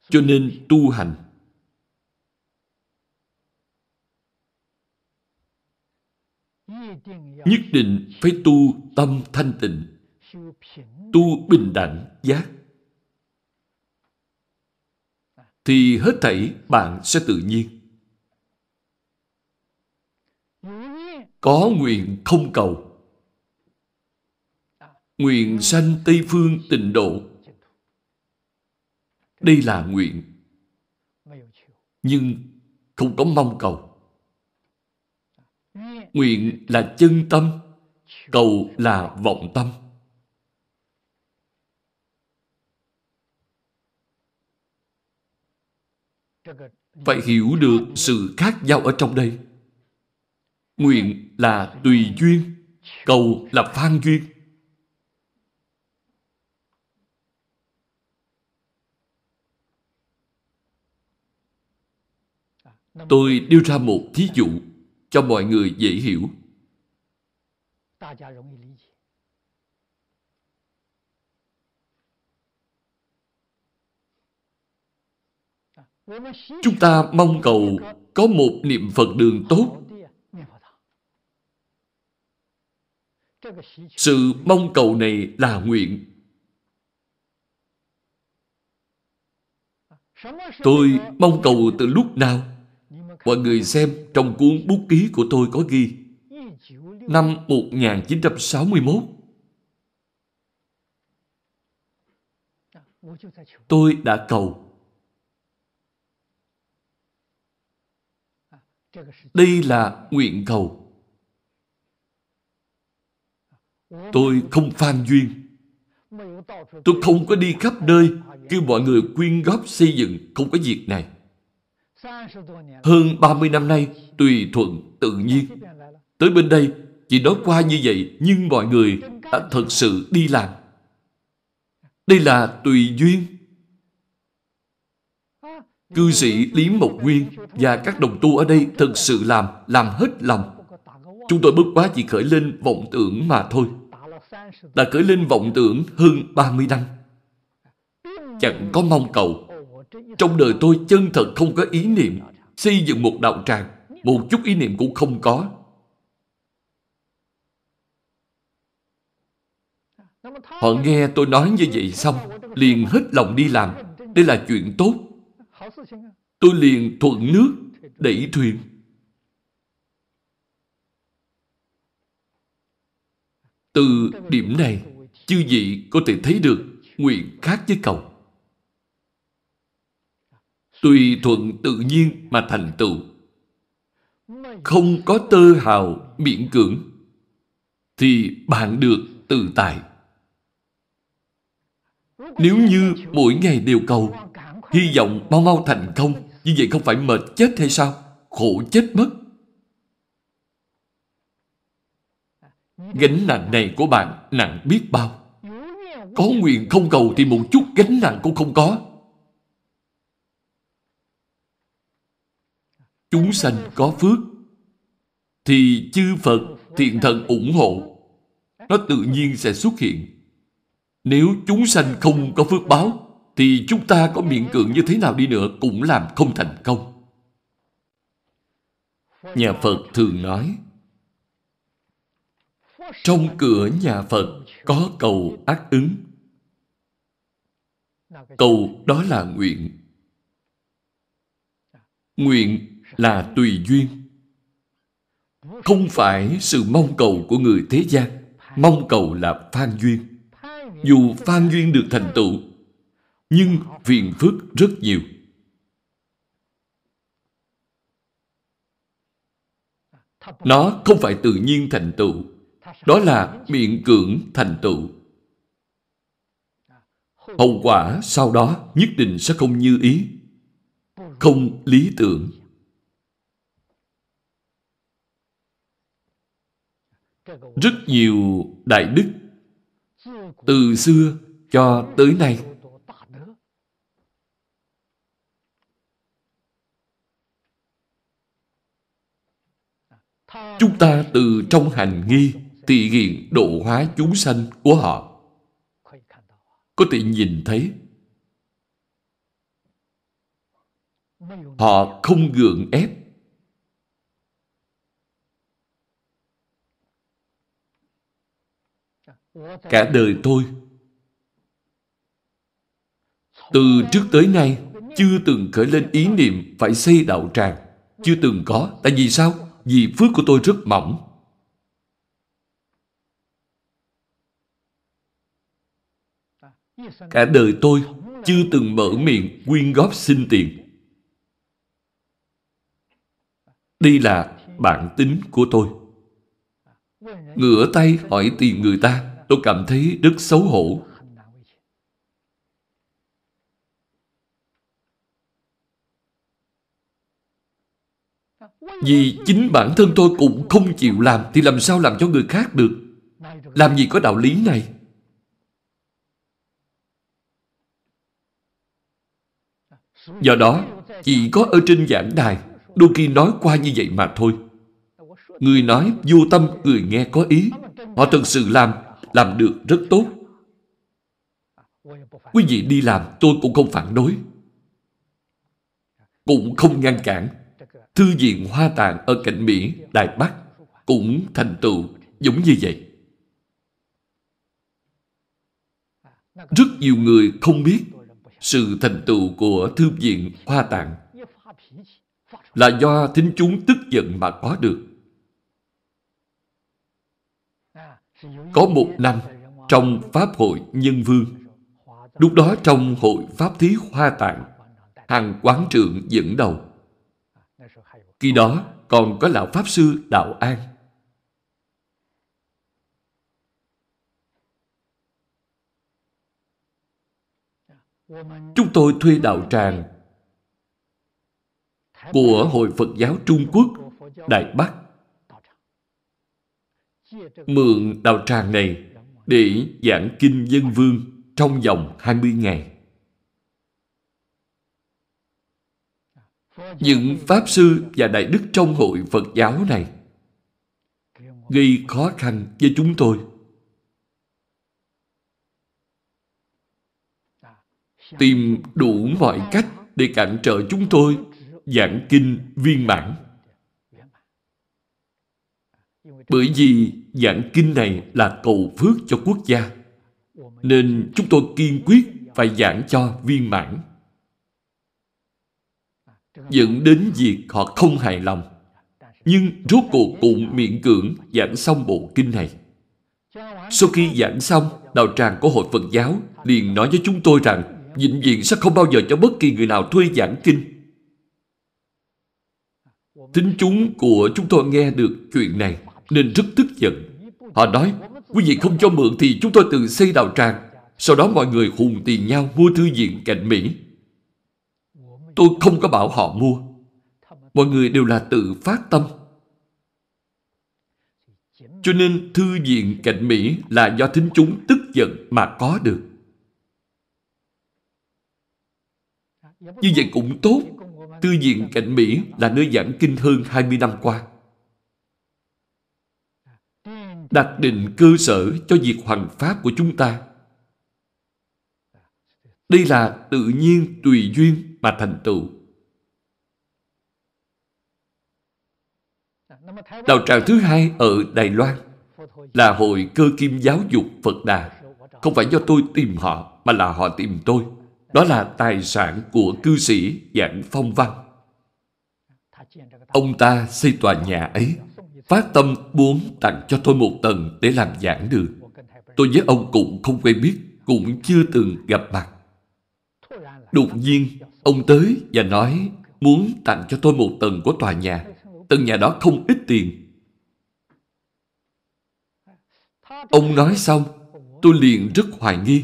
Cho nên tu hành nhất định phải tu tâm thanh tịnh, tu bình đẳng giác. Thì hết thảy bạn sẽ tự nhiên. Có nguyện không cầu. Nguyện sanh Tây Phương tịnh độ đây là nguyện. Nhưng không có mong cầu. Nguyện là chân tâm, cầu là vọng tâm. Phải hiểu được sự khác nhau ở trong đây. Nguyện là tùy duyên, cầu là phan duyên. Tôi đưa ra một thí dụ cho mọi người dễ hiểu. Chúng ta mong cầu có một niệm Phật đường tốt. Sự mong cầu này là nguyện. Tôi mong cầu từ lúc nào? Mọi người xem trong cuốn bút ký của tôi có ghi, Năm 1961 Tôi đã cầu Đây là nguyện cầu Tôi không phan duyên Tôi không có đi khắp nơi kêu mọi người quyên góp xây dựng không có việc này. Hơn 30 năm nay, tùy thuận tự nhiên. Tới bên đây, chỉ nói qua như vậy, nhưng mọi người đã thật sự đi làm. Đây là tùy duyên. Cư sĩ Lý Mộc Nguyên và các đồng tu ở đây thật sự làm, làm hết lòng. Chúng tôi bất quá chỉ khởi lên vọng tưởng mà thôi. Đã cởi lên vọng tưởng hơn 30 năm. Chẳng có mong cầu. Trong đời tôi chân thật không có ý niệm xây dựng một đạo tràng. Một chút ý niệm cũng không có. Họ nghe tôi nói như vậy xong, liền hết lòng đi làm. Đây là chuyện tốt. Tôi liền thuận nước, đẩy thuyền. Từ điểm này, chư vị có thể thấy được nguyện khác với cầu. Tùy thuận tự nhiên mà thành tựu. Không có tơ hào miễn cưỡng, thì bạn được tự tại. Nếu như mỗi ngày đều cầu, hy vọng mau mau thành công, như vậy không phải mệt chết hay sao? Khổ chết mất. Gánh nặng này của bạn, nặng biết bao. Có nguyện không cầu thì một chút gánh nặng cũng không có. Chúng sanh có phước, thì chư Phật, thiện thần ủng hộ. Nó tự nhiên sẽ xuất hiện. Nếu chúng sanh không có phước báo, thì chúng ta có miệng cưỡng như thế nào đi nữa cũng làm không thành công. Nhà Phật thường nói trong cửa nhà Phật có cầu ác ứng. Cầu đó là nguyện. Nguyện là tùy duyên. Không phải sự mong cầu của người thế gian. Mong cầu là phan duyên. Dù phan duyên được thành tựu, nhưng phiền phức rất nhiều. Nó không phải tự nhiên thành tựu đó là miệng cưỡng thành tựu. Hậu quả sau đó nhất định sẽ không như ý, không lý tưởng. Rất nhiều đại đức từ xưa cho tới nay Chúng ta từ trong hành nghi thị hiện độ hóa chúng sanh của họ. Có thể nhìn thấy, họ không gượng ép. Cả đời tôi, từ trước tới nay, chưa từng khởi lên ý niệm phải xây đạo tràng. Chưa từng có. Tại vì sao? Vì phước của tôi rất mỏng. Cả đời tôi chưa từng mở miệng quyên góp xin tiền. Đây là bản tính của tôi. Ngửa tay hỏi tiền người ta, tôi cảm thấy rất xấu hổ. Vì chính bản thân tôi cũng không chịu làm thì làm sao làm cho người khác được? Làm gì có đạo lý này? Do đó, chỉ có ở trên giảng đài, đôi khi nói qua như vậy mà thôi. Người nói vô tâm, người nghe có ý. Họ thật sự làm, làm được rất tốt. Quý vị đi làm, tôi cũng không phản đối. Cũng không ngăn cản. Thư viện Hoa Tạng ở cạnh Mỹ, Đài Bắc cũng thành tựu giống như vậy. Rất nhiều người không biết sự thành tựu của Thư viện Hoa Tạng là do thính chúng tức giận mà có được. Có một năm trong Pháp hội Nhân Vương, lúc đó trong hội Pháp Thí Hoa Tạng, hàng quán trưởng dẫn đầu. Khi đó còn có lão Pháp Sư Đạo An Chúng tôi thuê đạo tràng của Hội Phật giáo Trung Quốc, Đại Bắc. Mượn đạo tràng này để giảng kinh dân vương trong vòng 20 ngày. Những Pháp Sư và Đại Đức trong hội Phật giáo này gây khó khăn với chúng tôi. Tìm đủ mọi cách để cản trở chúng tôi giảng kinh viên mãn. Bởi vì giảng kinh này là cầu phước cho quốc gia, nên chúng tôi kiên quyết phải giảng cho viên mãn. Dẫn đến việc họ không hài lòng. Nhưng rốt cuộc cũng miễn cưỡng giảng xong bộ kinh này. Sau khi giảng xong, đạo tràng của hội Phật giáo liền nói với chúng tôi rằng vĩnh viễn sẽ không bao giờ cho bất kỳ người nào thuê giảng kinh Tính chúng của chúng tôi nghe được chuyện này nên rất tức giận. Họ nói, quý vị không cho mượn thì chúng tôi tự xây đạo tràng. Sau đó mọi người hùng tiền nhau mua thư viện cạnh Mỹ. Tôi không có bảo họ mua. Mọi người đều là tự phát tâm. Cho nên thư viện cạnh Mỹ là do thính chúng tức giận mà có được. Như vậy cũng tốt Tư viện Cạnh Mỹ là nơi giảng kinh hơn 20 năm qua. Đặt định cơ sở cho việc hoàn pháp của chúng ta. Đây là tự nhiên tùy duyên mà thành tựu. Đạo tràng thứ hai ở Đài Loan là Hội Cơ Kim Giáo dục Phật Đà. Không phải do tôi tìm họ, mà là họ tìm tôi. Đó là tài sản của cư sĩ Giảng Phong Văn. Ông ta xây tòa nhà ấy, phát tâm muốn tặng cho tôi một tầng để làm giảng đường. Tôi với ông cũng không quen biết, cũng chưa từng gặp mặt. Đột nhiên, ông tới và nói muốn tặng cho tôi một tầng của tòa nhà. Tầng nhà đó không ít tiền. Ông nói xong, tôi liền rất hoài nghi.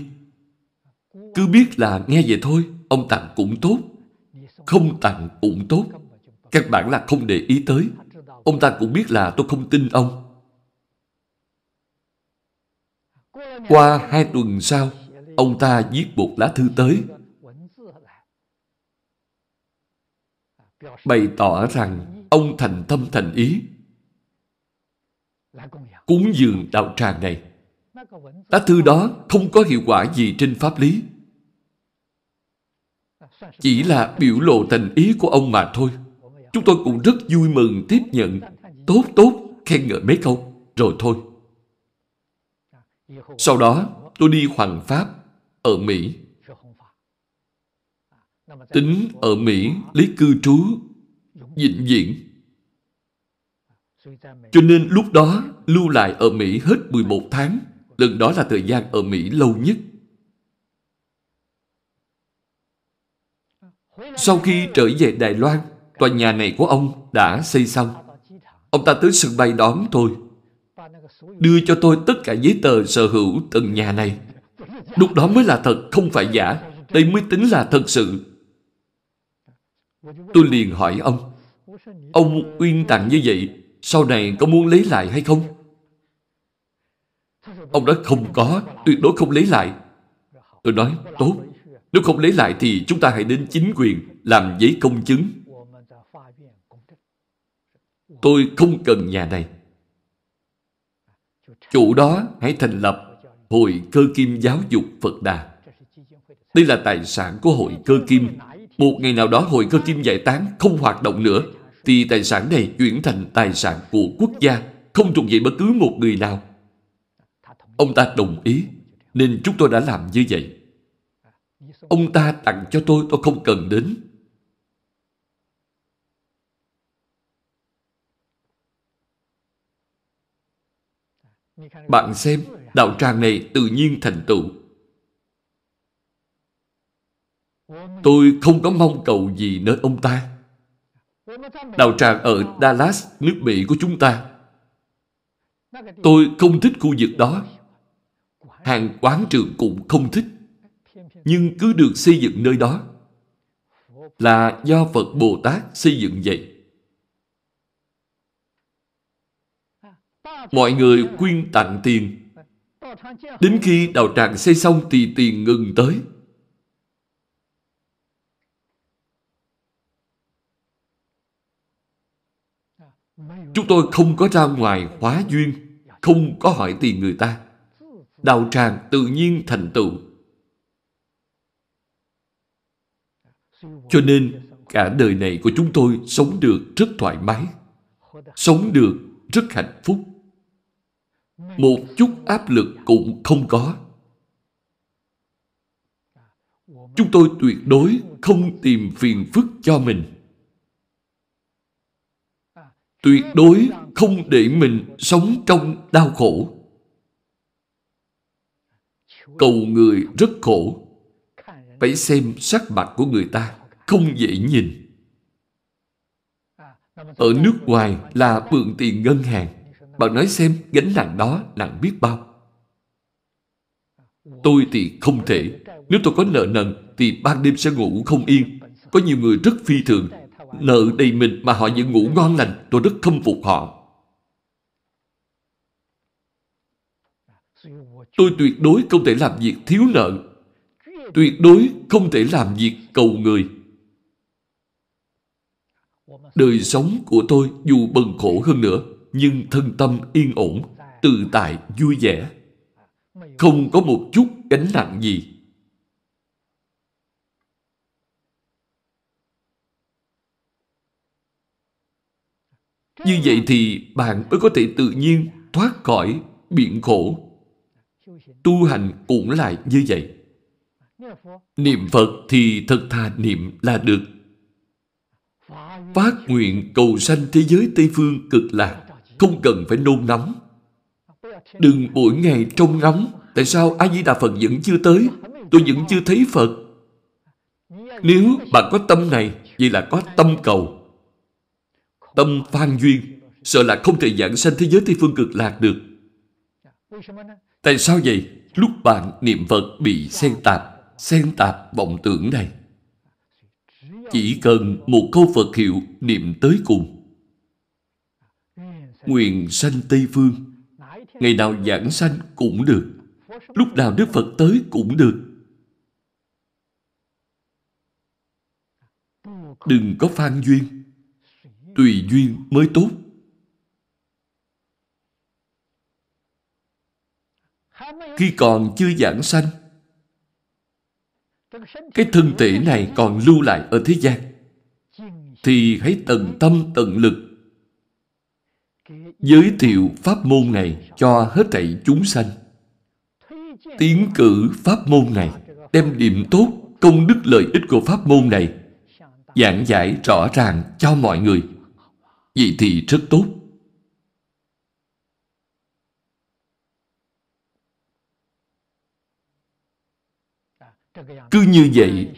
Cứ biết là nghe vậy thôi, ông tặng cũng tốt. Không tặng cũng tốt. Các bạn là không để ý tới. Ông ta cũng biết là tôi không tin ông. Qua hai tuần sau, ông ta viết một lá thư tới. Bày tỏ rằng ông thành tâm thành ý cúng dường đạo tràng này. Lá thư đó không có hiệu quả gì trên pháp lý. Chỉ là biểu lộ thành ý của ông mà thôi. Chúng tôi cũng rất vui mừng tiếp nhận. Tốt tốt, khen ngợi mấy câu, rồi thôi. Sau đó, tôi đi hoàng pháp ở Mỹ. Tính ở Mỹ lấy cư trú, vĩnh viễn. Cho nên lúc đó lưu lại ở Mỹ hết 11 tháng. Lần đó là thời gian ở Mỹ lâu nhất. Sau khi trở về Đài Loan, Tòa nhà này của ông đã xây xong. Ông ta tới sân bay đón tôi. Đưa cho tôi tất cả giấy tờ sở hữu tầng nhà này. Lúc đó mới là thật, không phải giả. Đây mới tính là thật sự. Tôi liền hỏi ông. Ông uyên tặng như vậy, sau này có muốn lấy lại hay không? Ông nói không có, tuyệt đối không lấy lại. Tôi nói, tốt. Nếu không lấy lại thì chúng ta hãy đến chính quyền làm giấy công chứng Tôi không cần nhà này. Chủ đó hãy thành lập Hội Cơ Kim Giáo dục Phật Đà. Đây là tài sản của Hội Cơ Kim. Một ngày nào đó Hội Cơ Kim giải tán không hoạt động nữa, thì tài sản này chuyển thành tài sản của quốc gia, không thuộc về bất cứ một người nào. Ông ta đồng ý, nên chúng tôi đã làm như vậy. Ông ta tặng cho tôi, tôi không cần đến. Bạn xem, đạo tràng này tự nhiên thành tựu. Tôi không có mong cầu gì nơi ông ta. Đạo tràng ở Dallas, nước Mỹ của chúng ta. Tôi không thích khu vực đó. Hàng quán trường cũng không thích nhưng cứ được xây dựng nơi đó là do Phật Bồ Tát xây dựng vậy. Mọi người quyên tặng tiền. Đến khi đào tràng xây xong thì tiền ngừng tới. Chúng tôi không có ra ngoài hóa duyên, không có hỏi tiền người ta. đào tràng tự nhiên thành tựu. Cho nên, cả đời này của chúng tôi sống được rất thoải mái, sống được rất hạnh phúc. Một chút áp lực cũng không có. Chúng tôi tuyệt đối không tìm phiền phức cho mình tuyệt đối không để mình sống trong đau khổ. Cầu người rất khổ. Phải xem sắc mặt của người ta, không dễ nhìn. Ở nước ngoài là mượn tiền ngân hàng. Bạn nói xem, gánh nặng đó, nặng biết bao. Tôi thì không thể. Nếu tôi có nợ nần, thì ban đêm sẽ ngủ không yên. Có nhiều người rất phi thường Nợ đầy mình mà họ vẫn ngủ ngon lành, Tôi rất khâm phục họ Tôi tuyệt đối không thể làm việc thiếu nợ Tuyệt đối không thể làm việc cầu người Đời sống của tôi dù bần khổ hơn nữa, Nhưng thân tâm yên ổn, Tự tại, vui vẻ Không có một chút gánh nặng gì Như vậy thì bạn mới có thể tự nhiên thoát khỏi biển khổ. Tu hành cũng lại như vậy. Niệm Phật thì thật thà niệm là được. Phát nguyện cầu sanh thế giới Tây Phương cực lạc, không cần phải nôn nóng. Đừng mỗi ngày trông ngóng, tại sao A-di-đà Phật vẫn chưa tới, tôi vẫn chưa thấy Phật. Nếu bạn có tâm này, vậy là có tâm cầu. Tâm phan duyên, sợ là không thể giảng sanh thế giới Tây Phương cực lạc được. Tại sao vậy? Lúc bạn niệm Phật bị xen tạp, xen tạp vọng tưởng này. Chỉ cần một câu Phật hiệu niệm tới cùng. Nguyện sanh Tây Phương, ngày nào giảng sanh cũng được. Lúc nào Đức Phật tới cũng được. Đừng có phan duyên tùy duyên mới tốt. Khi còn chưa giảng sanh, cái thân thể này còn lưu lại ở thế gian, thì hãy tận tâm tận lực giới thiệu pháp môn này cho hết thảy chúng sanh. Tiến cử pháp môn này, đem điểm tốt, công đức lợi ích của pháp môn này giảng giải rõ ràng cho mọi người. Vậy thì rất tốt. Cứ như vậy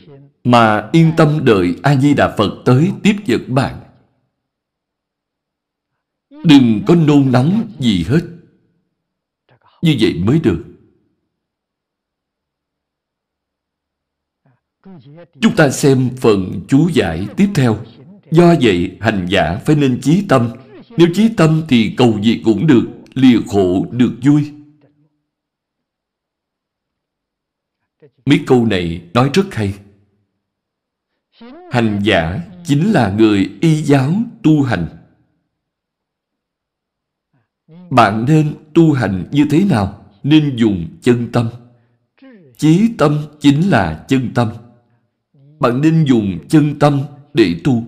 mà yên tâm đợi A-di-đà Phật tới tiếp dẫn bạn. Đừng có nôn nóng gì hết. Như vậy mới được. Chúng ta xem phần chú giải tiếp theo Do vậy, hành giả phải nên chí tâm. Nếu chí tâm thì cầu gì cũng được, lìa khổ được vui. Mấy câu này nói rất hay. Hành giả chính là người y giáo tu hành. Bạn nên tu hành như thế nào? Nên dùng chân tâm. Chí tâm chính là chân tâm. Bạn nên dùng chân tâm để tu.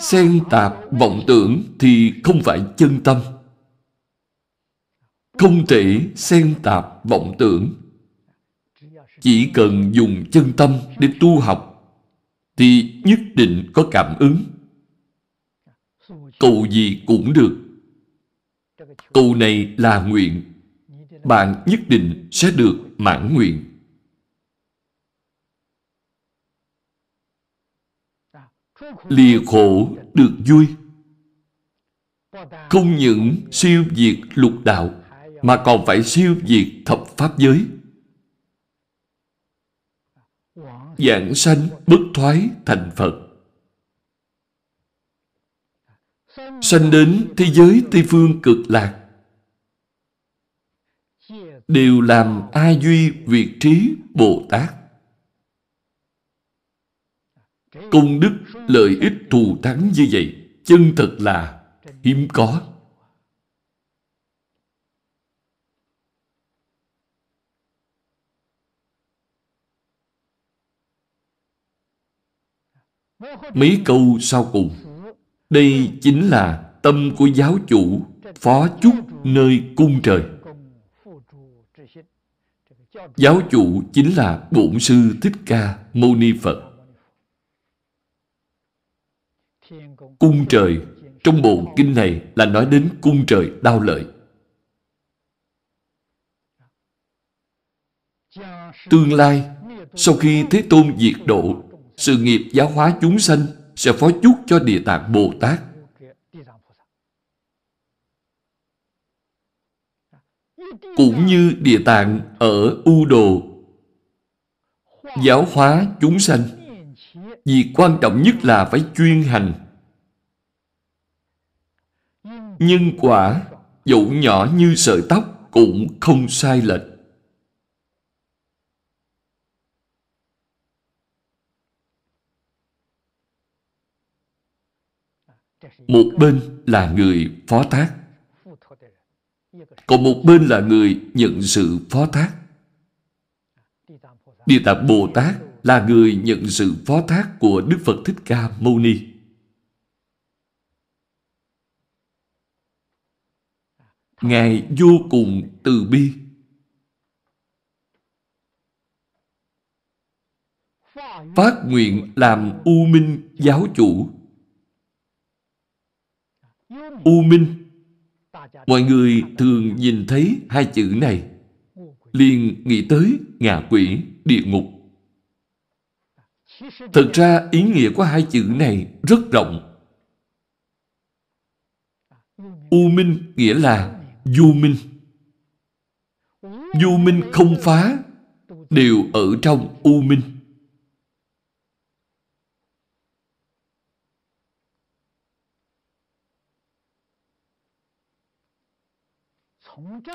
Xen tạp vọng tưởng thì không phải chân tâm. Không thể xen tạp vọng tưởng. Chỉ cần dùng chân tâm để tu học, thì nhất định có cảm ứng. Cầu gì cũng được. Cầu này là nguyện. Bạn nhất định sẽ được mãn nguyện. lìa khổ được vui không những siêu diệt lục đạo mà còn phải siêu diệt thập pháp giới giảng sanh bất thoái thành Phật sanh đến thế giới Tây Phương cực lạc đều làm A Duy Việt Trí Bồ Tát. Công đức, lợi ích thù thắng như vậy, chân thật là hiếm có. Mấy câu sau cùng Đây chính là tâm của giáo chủ Phó chúc nơi cung trời Giáo chủ chính là Bổn Sư Thích Ca Mâu Ni Phật. Cung trời trong bộ kinh này là nói đến cung trời đau lợi. Tương lai, sau khi Thế Tôn diệt độ, sự nghiệp giáo hóa chúng sanh sẽ phó chúc cho Địa Tạng Bồ Tát. Cũng như địa tạng ở U Đồ, giáo hóa chúng sanh, vì quan trọng nhất là phải chuyên hành. Nhân quả dẫu nhỏ như sợi tóc cũng không sai lệch. Một bên là người phó thác còn một bên là người nhận sự phó thác. Địa Tạng Bồ Tát là người nhận sự phó thác của Đức Phật Thích Ca Mâu Ni. Ngài vô cùng từ bi. Phát nguyện làm U Minh giáo chủ. U Minh Mọi người thường nhìn thấy hai chữ này liền nghĩ tới ngạ quỷ, địa ngục. Thực ra ý nghĩa của hai chữ này rất rộng. U minh nghĩa là du minh. Du minh không phá đều ở trong u minh.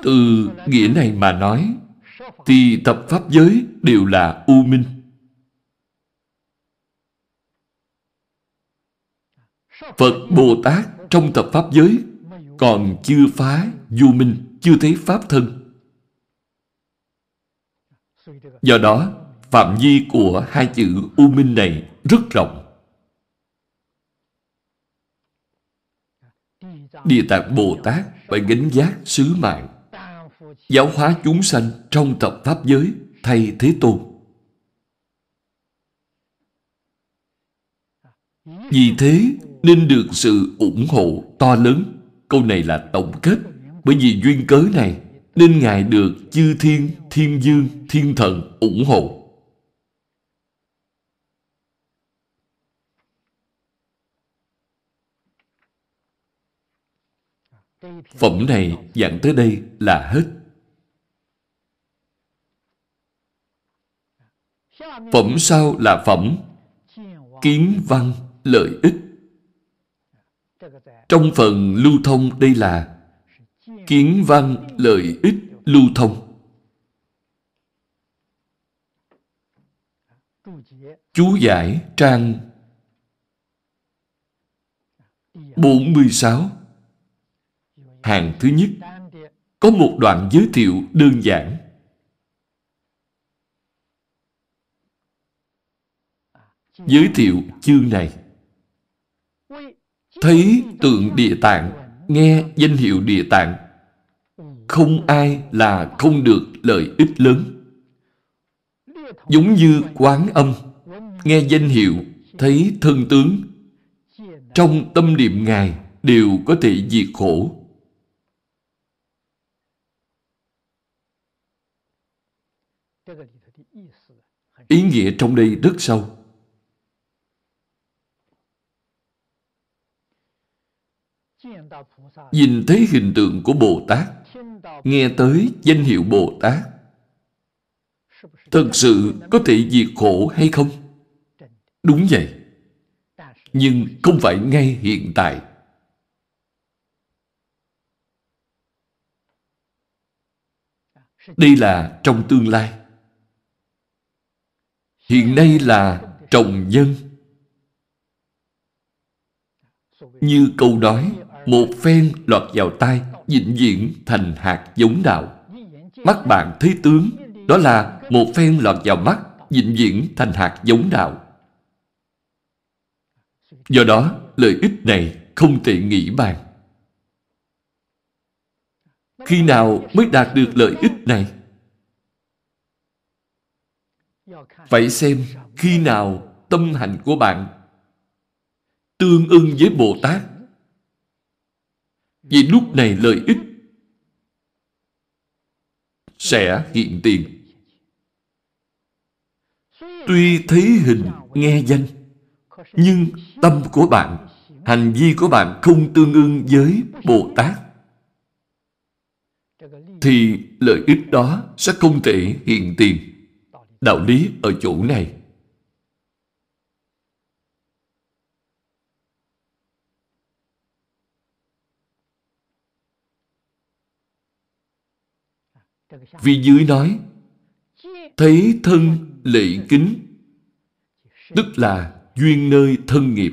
Từ nghĩa này mà nói, thì tập pháp giới đều là u minh. Phật Bồ Tát trong tập pháp giới còn chưa phá du minh, chưa thấy pháp thân. Do đó, phạm vi của hai chữ u minh này rất rộng. Địa Tạng Bồ Tát phải gánh giác sứ mạng giáo hóa chúng sanh trong tập pháp giới thay Thế Tôn. Vì thế nên được sự ủng hộ to lớn. Câu này là tổng kết. Bởi vì duyên cớ này nên Ngài được chư thiên, thiên dương, thiên thần ủng hộ. Phẩm này dặn tới đây là hết. Phẩm sau là phẩm kiến văn, lợi ích. Trong phần lưu thông đây là kiến văn, lợi ích lưu thông. Chú giải trang 46 Hàng thứ nhất, Có một đoạn giới thiệu đơn giản. Giới thiệu chương này. Thấy tượng địa tạng, Nghe danh hiệu địa tạng, Không ai là không được lợi ích lớn. Giống như quán âm, Nghe danh hiệu, Thấy thân tướng. Trong tâm niệm Ngài Đều có thể diệt khổ. Ý nghĩa trong đây rất sâu. Nhìn thấy hình tượng của Bồ Tát, nghe tới danh hiệu Bồ Tát thật sự có thể diệt khổ hay không? Đúng vậy. Nhưng không phải ngay hiện tại. Đây là trong tương lai. Hiện nay là trồng nhân. Như câu nói, một phen lọt vào tai, vĩnh viễn thành hạt giống đạo. Mắt bạn thấy tướng, đó là một phen lọt vào mắt, vĩnh viễn thành hạt giống đạo. Do đó, lợi ích này không thể nghĩ bàn. Khi nào mới đạt được lợi ích này? Phải xem khi nào tâm hành của bạn tương ưng với Bồ Tát. Vì lúc này lợi ích sẽ hiện tiền. Tuy thấy hình, nghe danh, nhưng tâm của bạn, hành vi của bạn không tương ưng với Bồ Tát, thì lợi ích đó sẽ không thể hiện tiền. Đạo lý ở chỗ này. Vì dưới nói, thấy thân lệ kính, tức là duyên nơi thân nghiệp.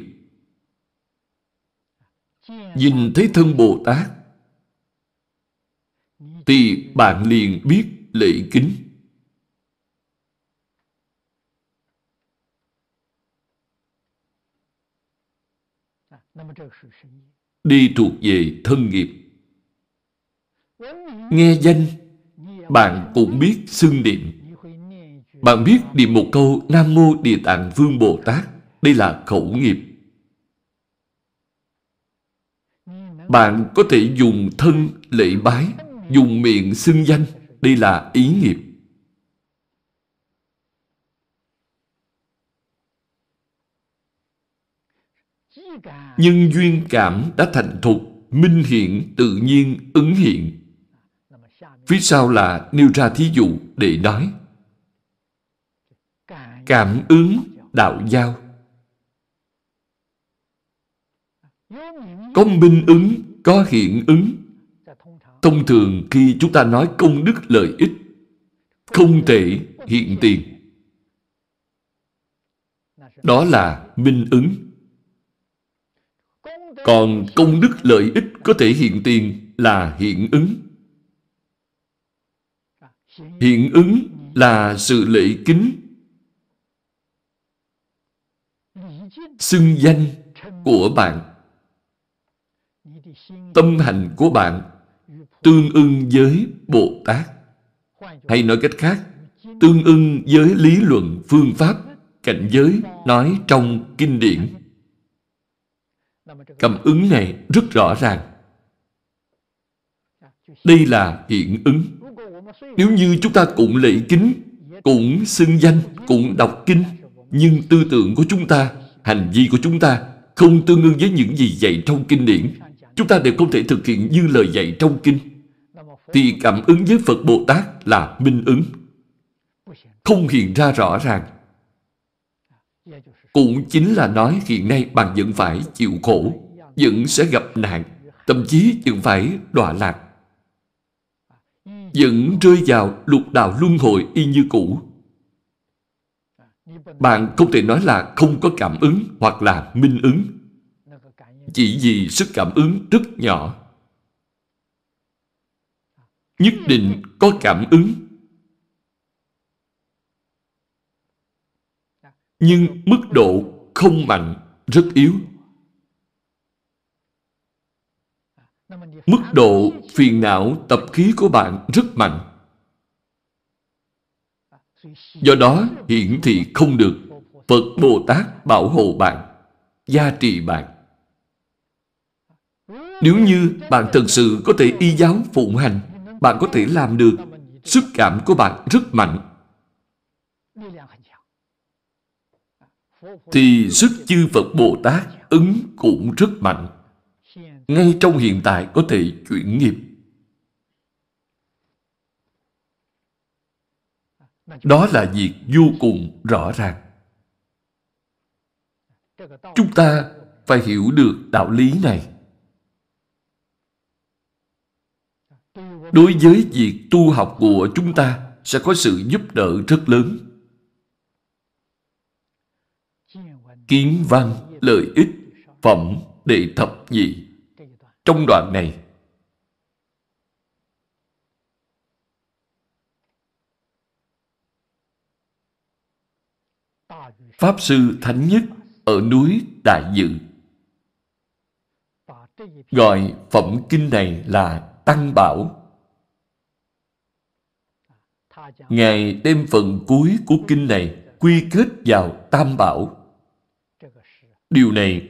Nhìn thấy thân Bồ Tát, thì bạn liền biết lệ kính. Đi thuộc về thân nghiệp. Nghe danh, bạn cũng biết xưng niệm. Bạn biết niệm một câu Nam Mô Địa Tạng Vương Bồ Tát. Đây là khẩu nghiệp. Bạn có thể dùng thân lễ bái, dùng miệng xưng danh. Đây là ý nghiệp. Nhưng duyên cảm đã thành thục, minh hiện, tự nhiên, ứng hiện. Phía sau là nêu ra thí dụ để nói. Cảm ứng đạo giao. Có minh ứng, có hiện ứng. Thông thường khi chúng ta nói công đức lợi ích, không thể hiện tiền. Đó là minh ứng. Còn công đức lợi ích có thể hiện tiền là hiện ứng. Hiện ứng là sự lễ kính, xưng danh của bạn. Tâm hành của bạn tương ưng với Bồ Tát. Hay nói cách khác, tương ưng với lý luận, phương pháp, cảnh giới nói trong kinh điển. Cảm ứng này rất rõ ràng. Đây là hiện ứng. Nếu như chúng ta cũng lễ kính, cũng xưng danh, cũng đọc kinh, nhưng tư tưởng của chúng ta, hành vi của chúng ta không tương ứng với những gì dạy trong kinh điển, chúng ta đều không thể thực hiện như lời dạy trong kinh, thì cảm ứng với Phật Bồ Tát là minh ứng. Không hiện ra rõ ràng. Cũng chính là nói hiện nay bạn vẫn phải chịu khổ, vẫn sẽ gặp nạn, thậm chí vẫn phải đọa lạc vẫn rơi vào lục đạo luân hồi y như cũ. Bạn không thể nói là không có cảm ứng hoặc là minh ứng. Chỉ vì sức cảm ứng rất nhỏ. Nhất định có cảm ứng. Nhưng mức độ không mạnh, rất yếu. Mức độ phiền não tập khí của bạn rất mạnh. Do đó hiển thị không được Phật Bồ Tát bảo hộ bạn, gia trì bạn. Nếu như bạn thật sự có thể y giáo phụng hành, bạn có thể làm được, sức cảm của bạn rất mạnh. Thì sức chư Phật Bồ Tát ứng cũng rất mạnh ngay trong hiện tại có thể chuyển nghiệp. Đó là việc vô cùng rõ ràng. Chúng ta phải hiểu được đạo lý này. Đối với việc tu học của chúng ta sẽ có sự giúp đỡ rất lớn. Kiến văn, lợi ích, phẩm, đệ thập nhị trong đoạn này, Pháp Sư Thánh Nhất ở núi Đại Dự gọi phẩm kinh này là Tăng Bảo. Ngài đem phần cuối của kinh này quy kết vào Tam Bảo. Điều này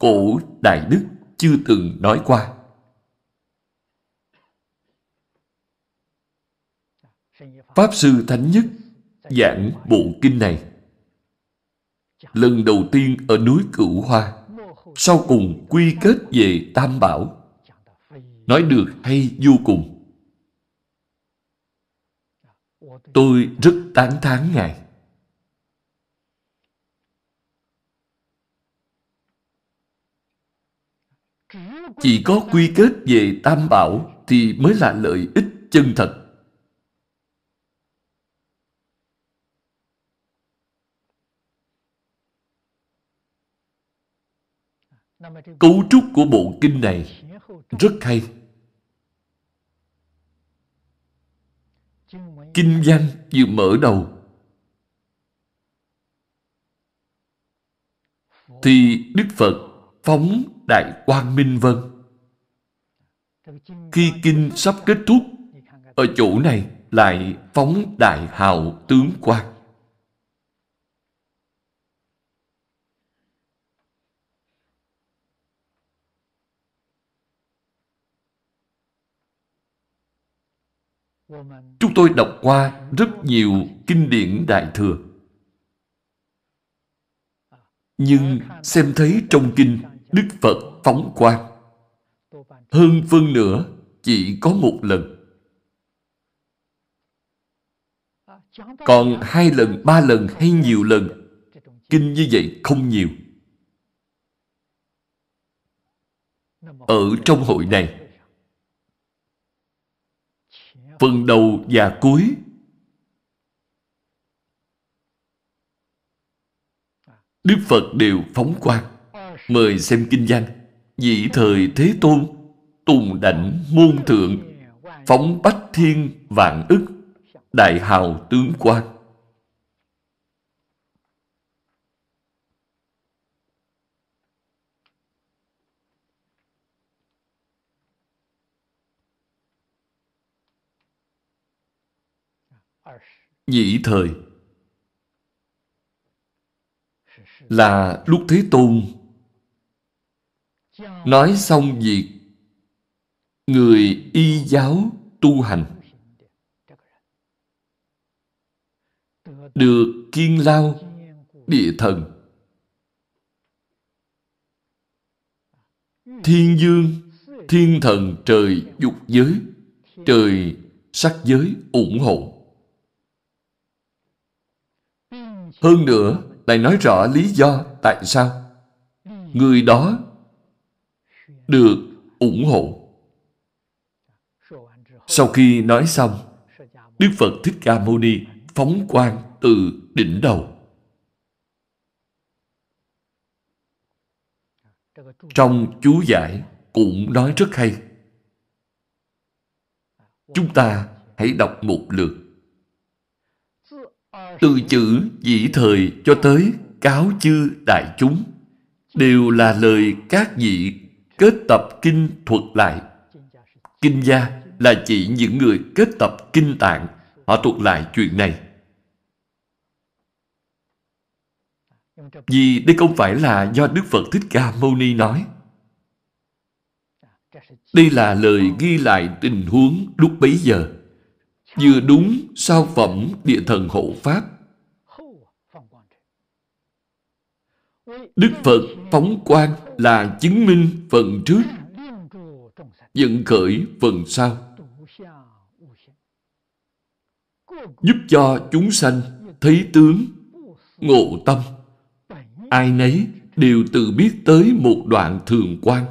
cổ Đại Đức chưa từng nói qua. Pháp Sư Thánh Nhất giảng bộ kinh này lần đầu tiên ở núi Cửu Hoa, sau cùng quy kết về Tam Bảo. Nói được hay vô cùng. Tôi rất tán thán Ngài. Chỉ có quy kết về Tam Bảo thì mới là lợi ích chân thật. Cấu trúc của bộ kinh này rất hay. Kinh văn vừa mở đầu thì Đức Phật phóng Đại Quang Minh Vân. Khi kinh sắp kết thúc, ở chỗ này lại phóng Đại Hào Tướng Quang. Chúng tôi đọc qua rất nhiều kinh điển Đại Thừa. Nhưng xem thấy trong kinh Đức Phật phóng quang. Hơn phân nửa chỉ có một lần. Còn hai lần, ba lần hay nhiều lần, kinh như vậy không nhiều. Ở trong hội này, phần đầu và cuối Đức Phật đều phóng quang Mời xem kinh văn. Dị thời Thế Tôn, Tùng đảnh môn thượng, Phóng bách thiên vạn ức, Đại hào tướng quan. Nhị thời là lúc Thế Tôn nói xong việc người y giáo tu hành được kiên lao địa thần. Thiên dương thiên thần trời dục giới trời sắc giới ủng hộ. Hơn nữa, lại nói rõ lý do tại sao. Người đó được ủng hộ. Sau khi nói xong, Đức Phật Thích Ca Mâu Ni phóng quang từ đỉnh đầu. Trong chú giải cũng nói rất hay. Chúng ta hãy đọc một lượt. Từ chữ dĩ thời cho tới cáo chư đại chúng đều là lời các vị kết tập kinh thuật lại. Kinh gia là chỉ những người kết tập kinh tạng, họ thuật lại chuyện này. Vì đây không phải là do Đức Phật Thích Ca Mâu Ni nói. Đây là lời ghi lại tình huống lúc bấy giờ vừa đúng sao phẩm địa thần hộ Pháp. Đức Phật phóng quang là chứng minh phần trước, dẫn khởi phần sau. giúp cho chúng sanh thấy tướng, ngộ tâm. Ai nấy đều tự biết tới một đoạn thường quan,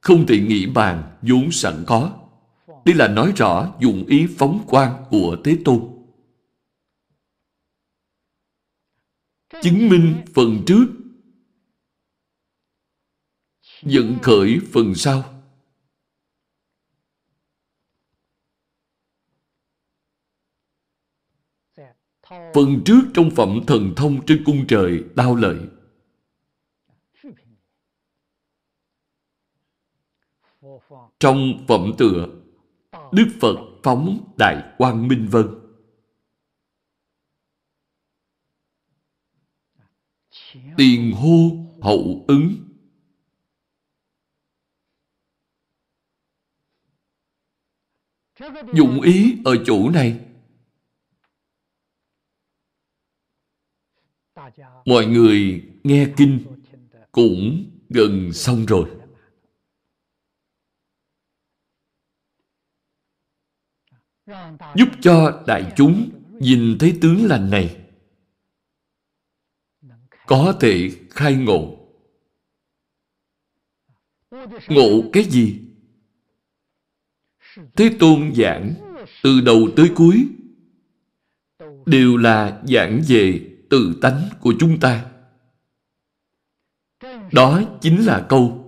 không thể nghĩ bàn vốn sẵn có. Đây là nói rõ dụng ý phóng quan của Thế Tôn. Chứng minh phần trước dẫn khởi phần sau. Phần trước trong phẩm thần thông trên cung trời đao lợi. Trong phẩm tựa, Đức Phật phóng Đại Quang Minh Vân. Tiền hô hậu ứng Dụng ý ở chỗ này Mọi người nghe kinh cũng gần xong rồi. Giúp cho đại chúng nhìn thấy tướng lành này có thể khai ngộ. Ngộ cái gì? Thế Tôn giảng từ đầu tới cuối đều là giảng về tự tánh của chúng ta. Đó chính là câu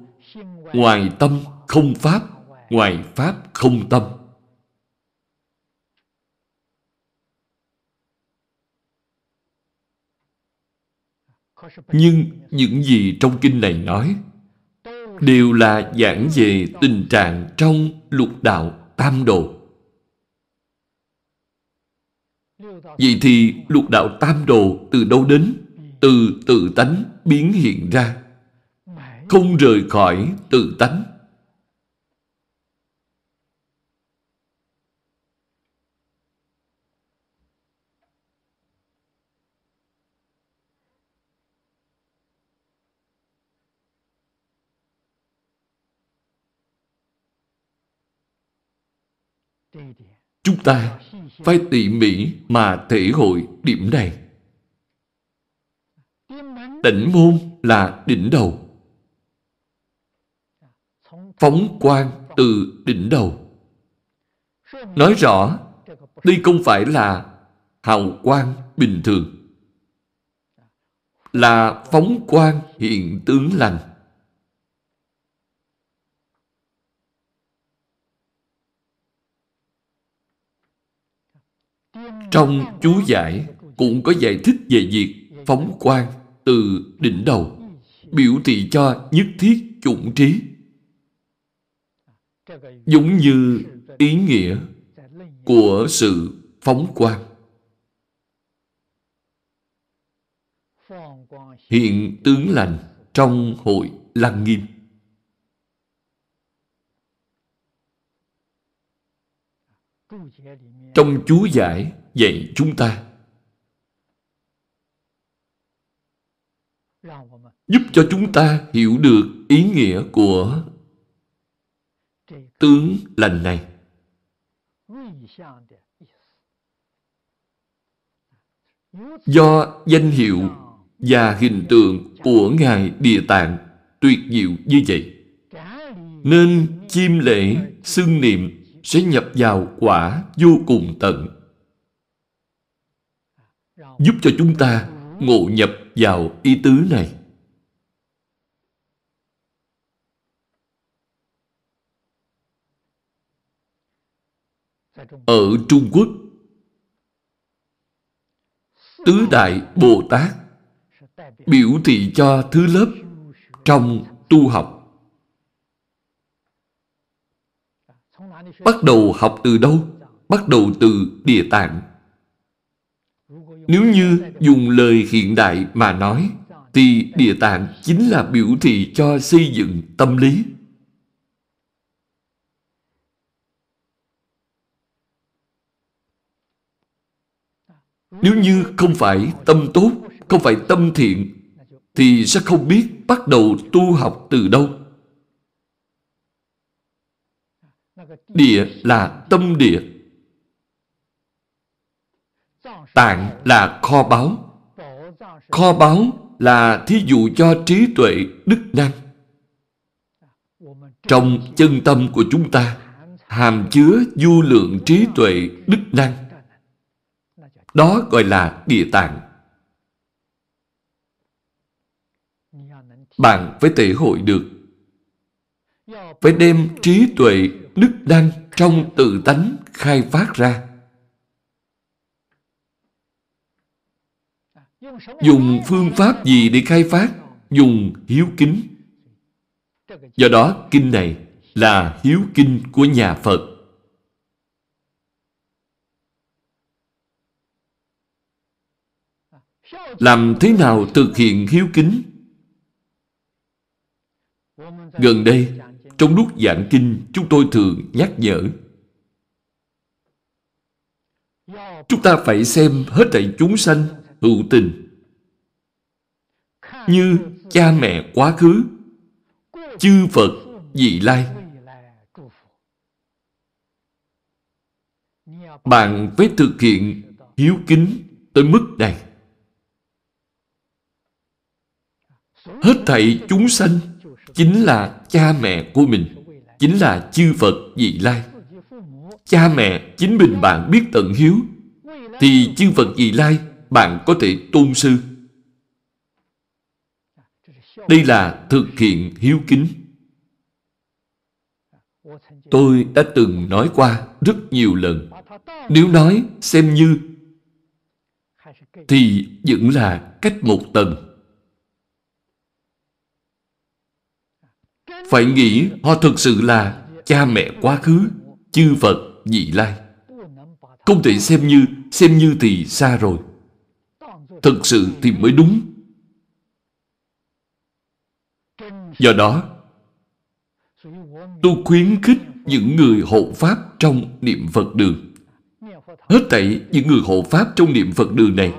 Ngoài tâm không pháp, ngoài pháp không tâm. Nhưng những gì trong kinh này nói đều là giảng về tình trạng trong lục đạo tam độ. Vậy thì lục đạo tam đồ từ đâu đến? Từ tự tánh biến hiện ra. Không rời khỏi tự tánh. Chúng ta phải tỉ mỉ mà thể hội điểm này. Đỉnh môn là đỉnh đầu. Phóng quang từ đỉnh đầu. Nói rõ, đây không phải là hào quang bình thường. Là phóng quang hiện tướng lành. Trong chú giải cũng có giải thích về việc phóng quang từ đỉnh đầu, biểu thị cho nhất thiết chủng trí. Giống như ý nghĩa của sự phóng quang. Hiện tướng lành trong hội Lăng Nghiêm. Trong chú giải dạy chúng ta giúp cho chúng ta hiểu được ý nghĩa của tướng lành này. Do danh hiệu và hình tượng của Ngài Địa Tạng tuyệt diệu như vậy, nên chim lễ xưng niệm sẽ nhập vào quả vô cùng tận giúp cho chúng ta ngộ nhập vào ý tứ này. Ở Trung Quốc, Tứ Đại Bồ Tát biểu thị cho thứ lớp trong tu học. Bắt đầu học từ đâu? Bắt đầu từ địa tạng. Nếu như dùng lời hiện đại mà nói, thì địa tạng chính là biểu thị cho xây dựng tâm lý. Nếu như không phải tâm tốt, không phải tâm thiện, thì sẽ không biết bắt đầu tu học từ đâu. Địa là tâm địa, Tạng là kho báu. Kho báu là thí dụ cho trí tuệ, đức năng. Trong chân tâm của chúng ta hàm chứa du lượng trí tuệ, đức năng. Đó gọi là địa tạng. Bạn phải thể hội được phải đem trí tuệ, đức đang trong tự tánh khai phát ra. Dùng phương pháp gì để khai phát? Dùng hiếu kính. Do đó, kinh này là hiếu kinh của nhà Phật. Làm thế nào thực hiện hiếu kính? Gần đây, trong lúc giảng kinh, chúng tôi thường nhắc nhở. Chúng ta phải xem hết thảy chúng sanh hữu tình như cha mẹ quá khứ, chư Phật vị lai. Bạn phải thực hiện hiếu kính tới mức này. Hết thảy chúng sanh chính là cha mẹ của mình, chính là chư Phật vị lai. Cha mẹ chính mình bạn biết tận hiếu, thì chư Phật vị lai bạn có thể tôn sư. Đây là thực hiện hiếu kính. Tôi đã từng nói qua rất nhiều lần. Nếu nói xem như thì vẫn là cách một tầng. Phải nghĩ họ thực sự là cha mẹ quá khứ, chư Phật, vị lai. Không thể xem như, xem như thì xa rồi. Thực sự thì mới đúng. Do đó, tôi khuyến khích những người hộ Pháp trong niệm Phật đường. Hết thảy những người hộ Pháp trong niệm Phật đường này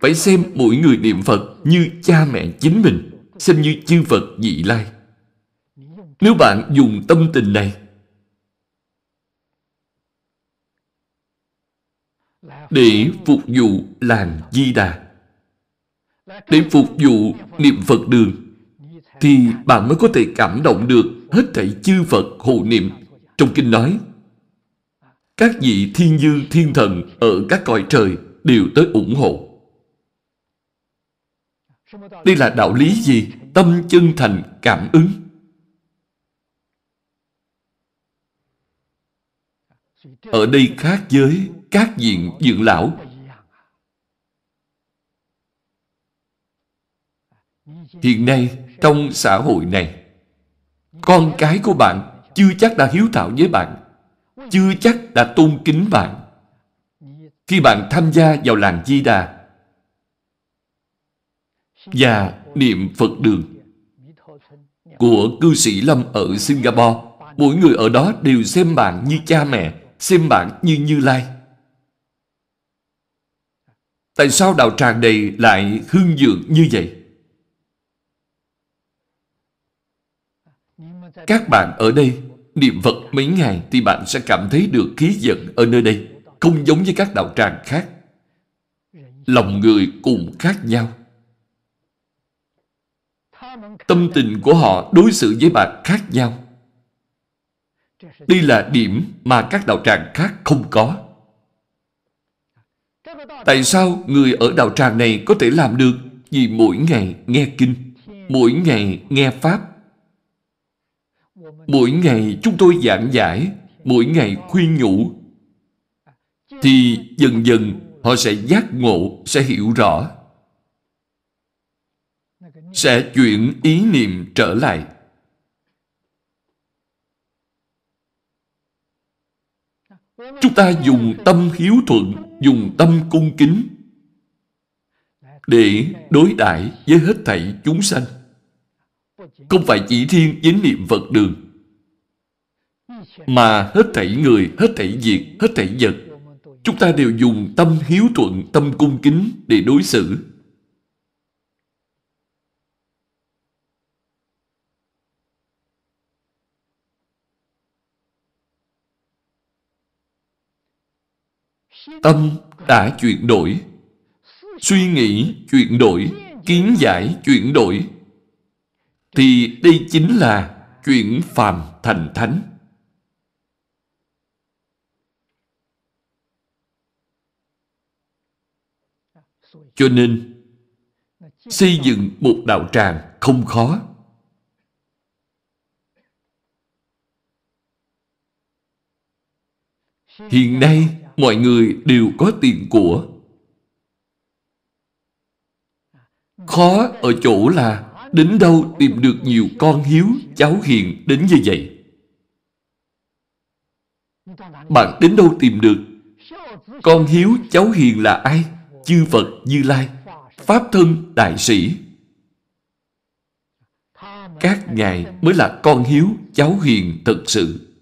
phải xem mỗi người niệm Phật như cha mẹ chính mình, xem như chư Phật vị lai. Nếu bạn dùng tâm tình này để phục vụ làng Di Đà, để phục vụ niệm Phật đường, thì bạn mới có thể cảm động được hết thảy chư Phật hộ niệm. Trong kinh nói, các vị thiên dư thiên thần ở các cõi trời đều tới ủng hộ. Đây là đạo lý gì? Tâm chân thành cảm ứng. Ở đây khác với các diện dưỡng lão. Hiện nay, trong xã hội này, con cái của bạn chưa chắc đã hiếu thảo với bạn, chưa chắc đã tôn kính bạn. Khi bạn tham gia vào làng Di Đà và niệm Phật đường của cư sĩ Lâm ở Singapore, mỗi người ở đó đều xem bạn như cha mẹ, xem bạn như Như Lai. Tại sao đạo tràng này lại hương dượng như vậy? Các bạn ở đây niệm Phật mấy ngày thì bạn sẽ cảm thấy được khí giận ở nơi đây, không giống với các đạo tràng khác. Lòng người cùng khác nhau. Tâm tình của họ đối xử với bạn khác nhau. Đây là điểm mà các đạo tràng khác không có. Tại sao người ở đạo tràng này có thể làm được? Vì mỗi ngày nghe kinh, mỗi ngày nghe Pháp. Mỗi ngày chúng tôi giảng giải, mỗi ngày khuyên nhủ. Thì dần dần họ sẽ giác ngộ, sẽ hiểu rõ. Sẽ chuyển ý niệm trở lại. Chúng ta dùng tâm hiếu thuận, dùng tâm cung kính để đối đãi với hết thảy chúng sanh. Không phải chỉ thiên với niệm vật đường, mà hết thảy người, hết thảy việc, hết thảy vật, chúng ta đều dùng tâm hiếu thuận, tâm cung kính để đối xử. Tâm đã chuyển đổi suy nghĩ chuyển đổi, kiến giải chuyển đổi, thì đây chính là chuyển phàm thành thánh. Cho nên, xây dựng một đạo tràng không khó. Hiện nay, mọi người đều có tiền của. Khó ở chỗ là đến đâu tìm được nhiều con hiếu, cháu hiền đến như vậy. Bạn đến đâu tìm được? Con hiếu, cháu hiền là ai? Chư Phật Như Lai, Pháp Thân Đại Sĩ. Các ngài mới là con hiếu, cháu hiền thật sự.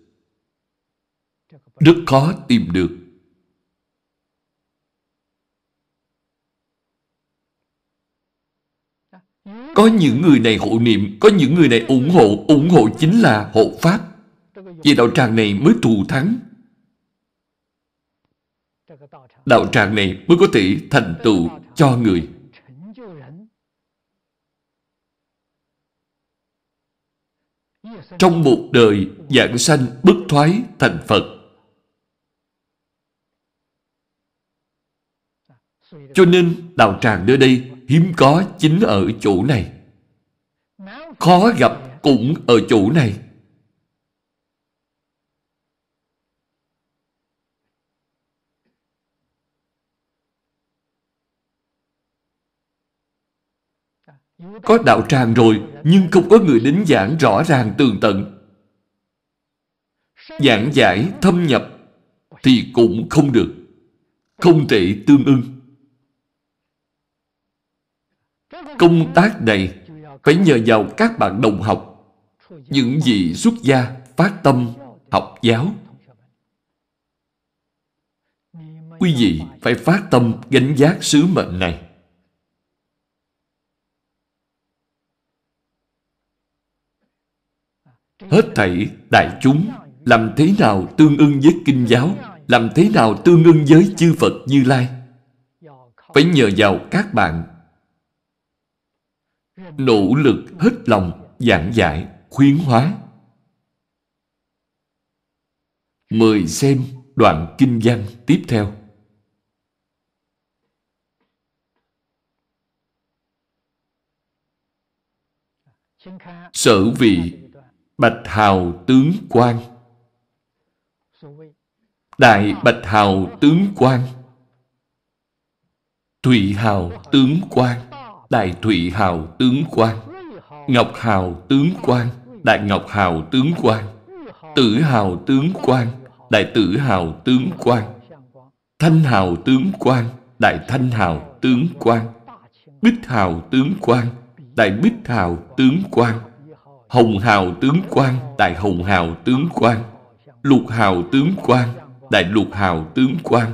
Rất khó tìm được. Có những người này hộ niệm, có những người này ủng hộ, ủng hộ chính là hộ Pháp. Vì đạo tràng này mới thù thắng. Đạo tràng này mới có thể thành tựu cho người. Trong một đời dạng sanh bất thoái thành Phật. Cho nên đạo tràng nơi đây hiếm có chính ở chỗ này. Khó gặp cũng ở chỗ này. Có đạo tràng rồi, nhưng không có người đến giảng rõ ràng tường tận. Giảng giải, thâm nhập, thì cũng không được. Không thể tương ưng. Công tác này phải nhờ vào các bạn đồng học, những vị xuất gia phát tâm học giáo. Quý vị phải phát tâm gánh giác sứ mệnh này. Hết thảy đại chúng làm thế nào tương ưng với kinh giáo, làm thế nào tương ưng với chư Phật Như Lai. Phải nhờ vào các bạn nỗ lực hết lòng giảng giải, khuyến hóa. Mời xem đoạn kinh văn tiếp theo. Sở vị bạch hào tướng quan đại bạch hào tướng quan thụy hào tướng quan Đại Thụy Hào tướng quan Ngọc Hào tướng quan Đại Ngọc Hào tướng quan Tử Hào tướng quan Đại Tử Hào tướng quan Thanh Hào tướng quan Đại Thanh Hào tướng quan Bích Hào tướng quan Đại Bích Hào tướng quan Hồng Hào tướng quan Đại Hồng Hào tướng quan Lục Hào tướng quan Đại Lục Hào tướng quan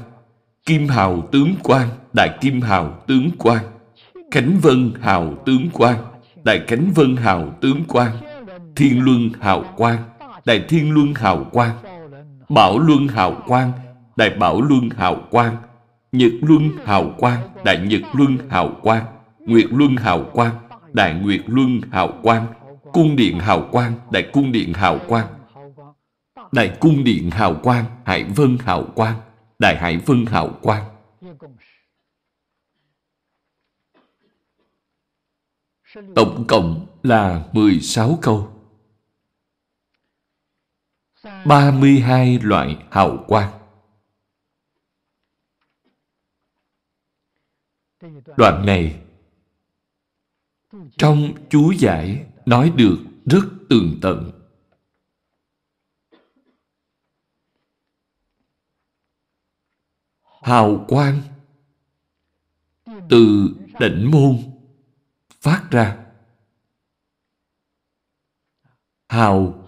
Kim Hào tướng quan Đại Kim Hào tướng quan Khánh Vân Hào Tướng quan Đại Khánh Vân Hào Tướng quan Thiên Luân Hào Quang Đại Thiên Luân Hào Quang Bảo Luân Hào Quang Đại Bảo Luân Hào Quang Nhật Luân Hào Quang Đại Nhật Luân Hào Quang Nguyệt Luân Hào Quang Đại Nguyệt Luân Hào Quang Cung Điện Hào Quang Đại Cung Điện Hào Quang Đại Cung Điện Hào Quang Hải Vân Hào Quang Đại Hải Vân Hào Quang Tổng cộng là 16 câu. 32 loại hào quang. Đoạn này, trong chú giải nói được rất tường tận. Hào quang từ đỉnh môn phát ra. Hào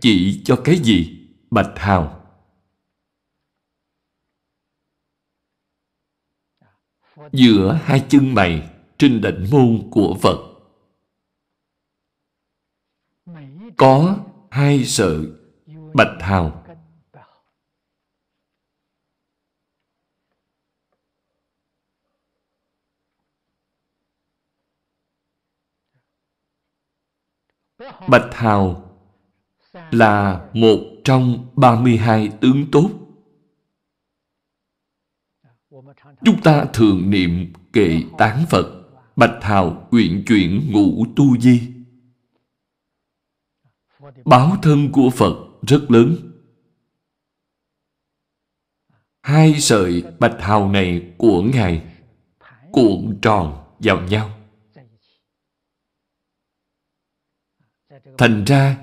chỉ cho cái gì? Bạch hào. Giữa hai chân mày trên đỉnh môn của Phật, có hai sợi bạch hào Bạch hào là một trong 32 tướng tốt. Chúng ta thường niệm kệ tán Phật, Bạch hào uyển chuyển ngũ tu di. Báo thân của Phật rất lớn. Hai sợi bạch hào này của Ngài cuộn tròn vào nhau. Thành ra,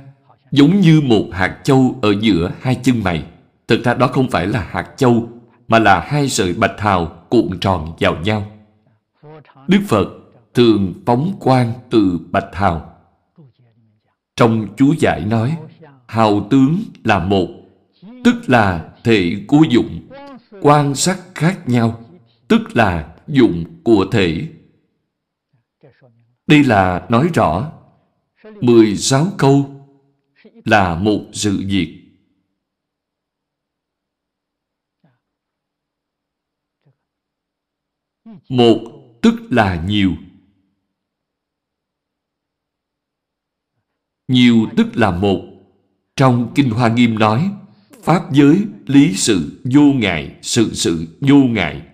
giống như một hạt châu ở giữa hai chân mày. Thực ra đó không phải là hạt châu, mà là hai sợi bạch hào cuộn tròn vào nhau. Đức Phật thường phóng quang từ bạch hào. Trong chú giải nói, hào tướng là một, tức là thể của dụng, quan sát khác nhau, tức là dụng của thể. Đây là nói rõ 16 câu là một sự việc. Một tức là nhiều. Nhiều tức là một. Trong Kinh Hoa Nghiêm nói, Pháp giới, lý sự, vô ngại, sự sự, vô ngại.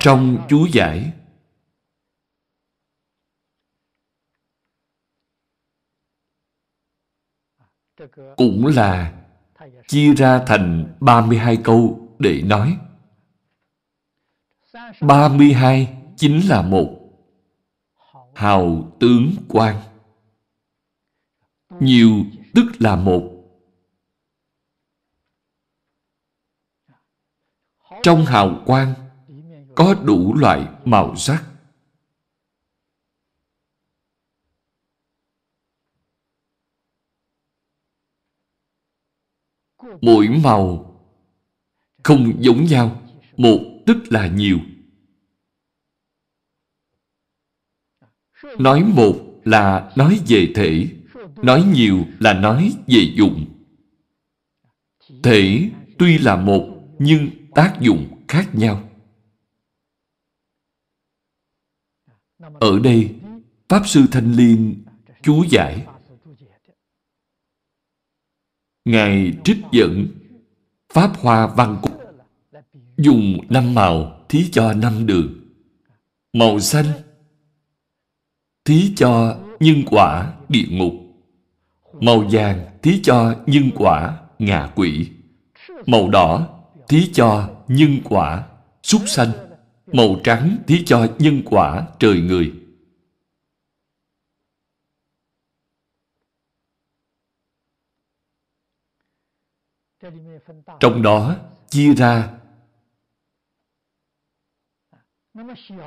Trong chú giải cũng là chia ra thành 32 câu để nói. 32 chính là một hào tướng quan. Nhiều tức là một. Trong hào quang có đủ loại màu sắc. Mỗi màu không giống nhau, một tức là nhiều. Nói một là nói về thể, nói nhiều là nói về dụng. Thể tuy là một nhưng tác dụng khác nhau. Ở đây, Pháp Sư Thanh Liên chú giải Ngài trích dẫn Pháp Hoa Văn Cúc dùng năm màu thí cho năm đường. Màu xanh thí cho nhân quả địa ngục. Màu vàng thí cho nhân quả ngạ quỷ. Màu đỏ thí cho nhân quả súc sanh. Màu trắng thí cho nhân quả trời người. Trong đó chia ra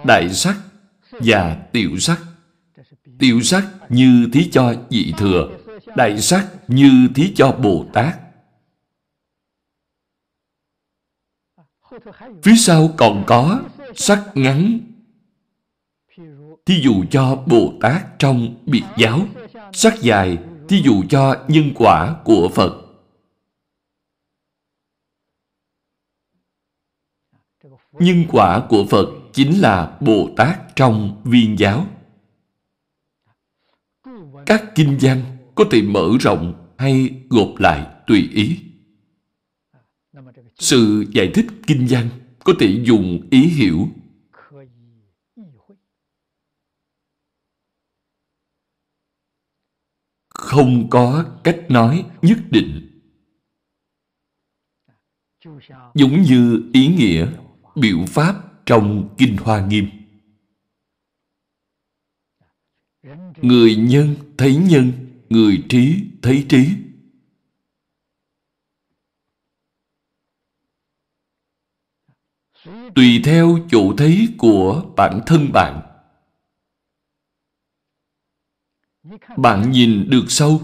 đại sắc và tiểu sắc. Tiểu sắc như thí cho dị thừa, đại sắc như thí cho Bồ Tát. Phía sau còn có sắc ngắn. Thí dụ cho Bồ Tát trong biệt giáo, sắc dài, thí dụ cho nhân quả của Phật. Nhân quả của Phật chính là Bồ Tát trong viên giáo. Các kinh văn có thể mở rộng hay gộp lại tùy ý. Sự giải thích kinh văn có thể dùng ý hiểu. Không có cách nói nhất định. Giống như ý nghĩa, biểu pháp trong Kinh Hoa Nghiêm. Người nhân thấy nhân, người trí thấy trí. Tùy theo chủ thấy của bản thân bạn. Bạn nhìn được sâu,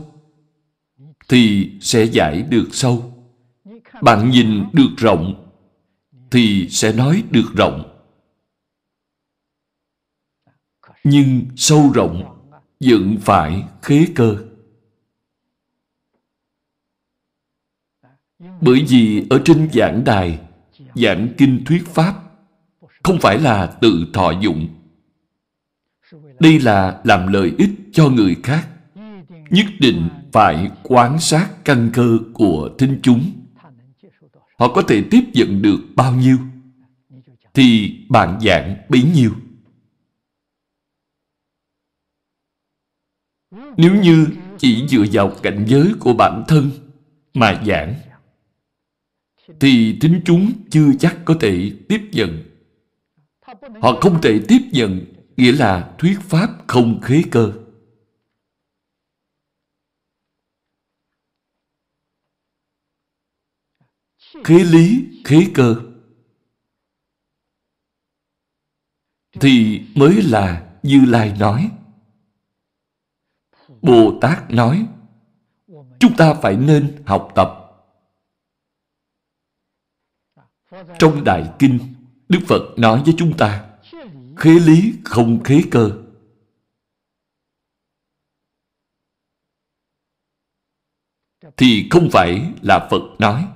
thì sẽ giải được sâu. Bạn nhìn được rộng, thì sẽ nói được rộng. Nhưng sâu rộng dựng phải khế cơ. Bởi vì ở trên giảng đài, giảng kinh thuyết pháp, không phải là tự thọ dụng. Đây là làm lợi ích cho người khác. Nhất định phải quan sát căn cơ của thính chúng. Họ có thể tiếp nhận được bao nhiêu, thì bạn giảng bấy nhiêu. Nếu như chỉ dựa vào cảnh giới của bản thân mà giảng, thì tính chúng chưa chắc có thể tiếp nhận. Họ không thể tiếp nhận, nghĩa là thuyết pháp không khế cơ. Khế lý, khế cơ thì mới là Như Lai nói. Bồ Tát nói chúng ta phải nên học tập. Trong Đại Kinh, Đức Phật nói với chúng ta khế lý không khế cơ. Thì không phải là Phật nói.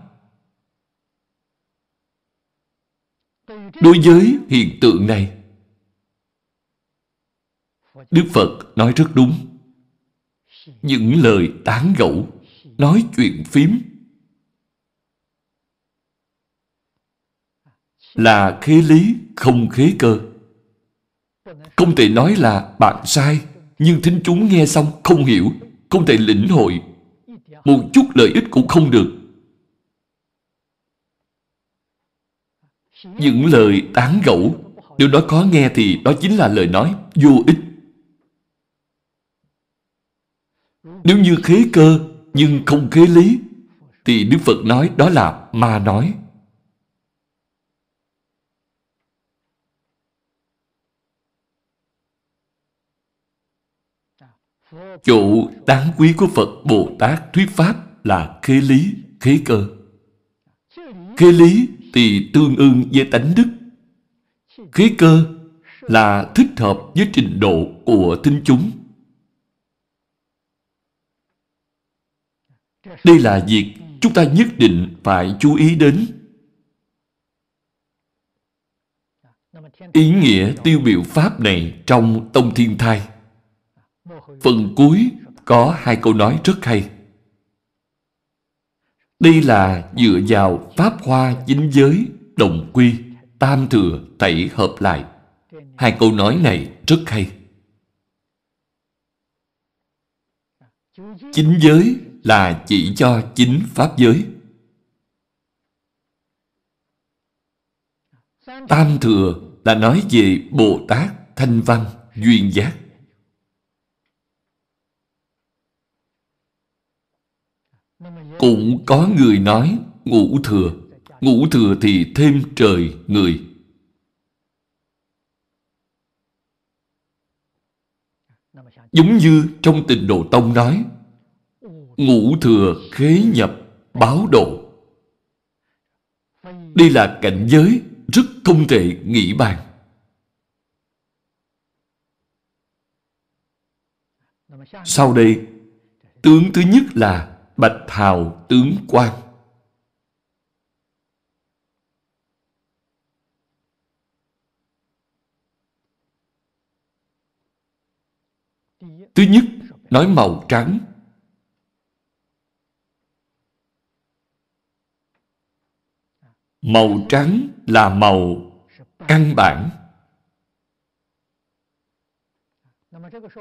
Đối với hiện tượng này, Đức Phật nói rất đúng. Những lời tán gẫu, nói chuyện phím là khế lý, không khế cơ. Không thể nói là bạn sai, nhưng thính chúng nghe xong không hiểu, không thể lĩnh hội. Một chút lợi ích cũng không được. Những lời tán gẫu, nếu nó khó nghe thì đó chính là lời nói vô ích. Nếu như khế cơ nhưng không khế lý thì Đức Phật nói đó là ma nói. Chỗ đáng quý của Phật Bồ Tát thuyết Pháp là khế lý, khế cơ. Khế lý thì tương ương với tánh đức. Khế cơ là thích hợp với trình độ của tinh chúng. Đây là việc chúng ta nhất định phải chú ý đến. Ý nghĩa tiêu biểu Pháp này trong Tông Thiên Thai. Phần cuối có hai câu nói rất hay. Đây là dựa vào Pháp Hoa chính giới, đồng quy, tam thừa, tẩy hợp lại. Hai câu nói này rất hay. Chính giới là chỉ cho chính Pháp giới. Tam thừa là nói về Bồ Tát, Thanh Văn, Duyên Giác. Cũng có người nói ngũ thừa. Ngũ thừa thì thêm trời, người. Giống như trong tình độ tông nói Ngũ thừa khế nhập báo độ Đây là cảnh giới rất không thể nghĩ bàn Sau đây Tướng thứ nhất là Bạch Hào tướng quan Thứ nhất, nói màu trắng. Màu trắng là màu căn bản.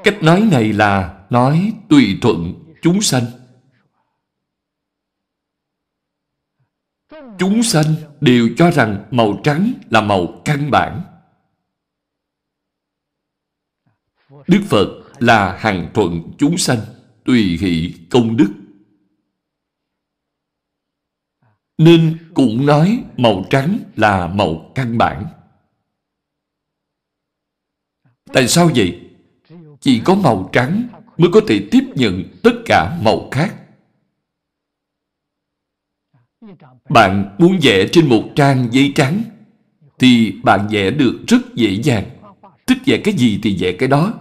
Cách nói này là nói tùy thuận chúng sanh. Chúng sanh đều cho rằng màu trắng là màu căn bản. Đức Phật là hàng thuận chúng sanh, tùy hỷ công đức. Nên cũng nói màu trắng là màu căn bản. Tại sao vậy? Chỉ có màu trắng mới có thể tiếp nhận tất cả màu khác. Bạn muốn vẽ trên một trang giấy trắng, Thì bạn vẽ được rất dễ dàng. Thích vẽ cái gì thì vẽ cái đó.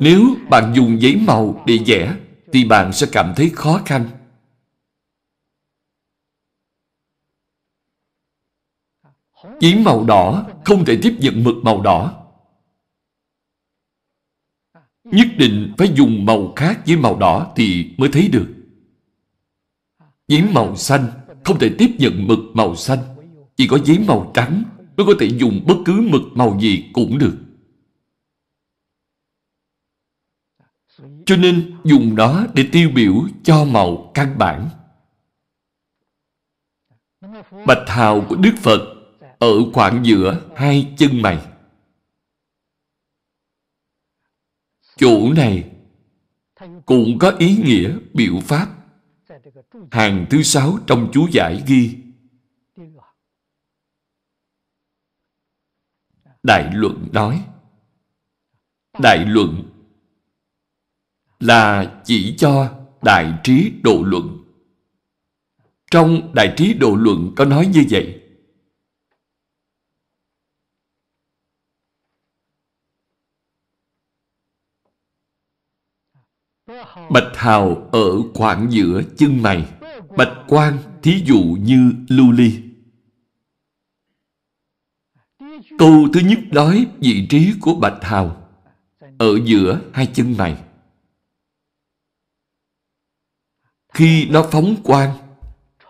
Nếu bạn dùng giấy màu để vẽ, Thì bạn sẽ cảm thấy khó khăn. Giấy màu đỏ không thể tiếp nhận mực màu đỏ. Nhất định phải dùng màu khác với màu đỏ thì mới thấy được. Giấy màu xanh không thể tiếp nhận mực màu xanh. Chỉ có giấy màu trắng mới có thể dùng bất cứ mực màu gì cũng được. Cho nên dùng đó để tiêu biểu cho màu căn bản. Bạch hào của Đức Phật ở khoảng giữa hai chân mày. Chỗ này cũng có ý nghĩa biểu pháp. Hàng thứ sáu trong chú giải ghi Đại luận nói, Đại luận là chỉ cho đại trí độ luận. Trong đại trí độ luận có nói như vậy. Bạch hào ở khoảng giữa chân mày. Bạch quan thí dụ như lưu ly. Câu thứ nhất nói vị trí của bạch hào ở giữa hai chân mày. Khi nó phóng quang,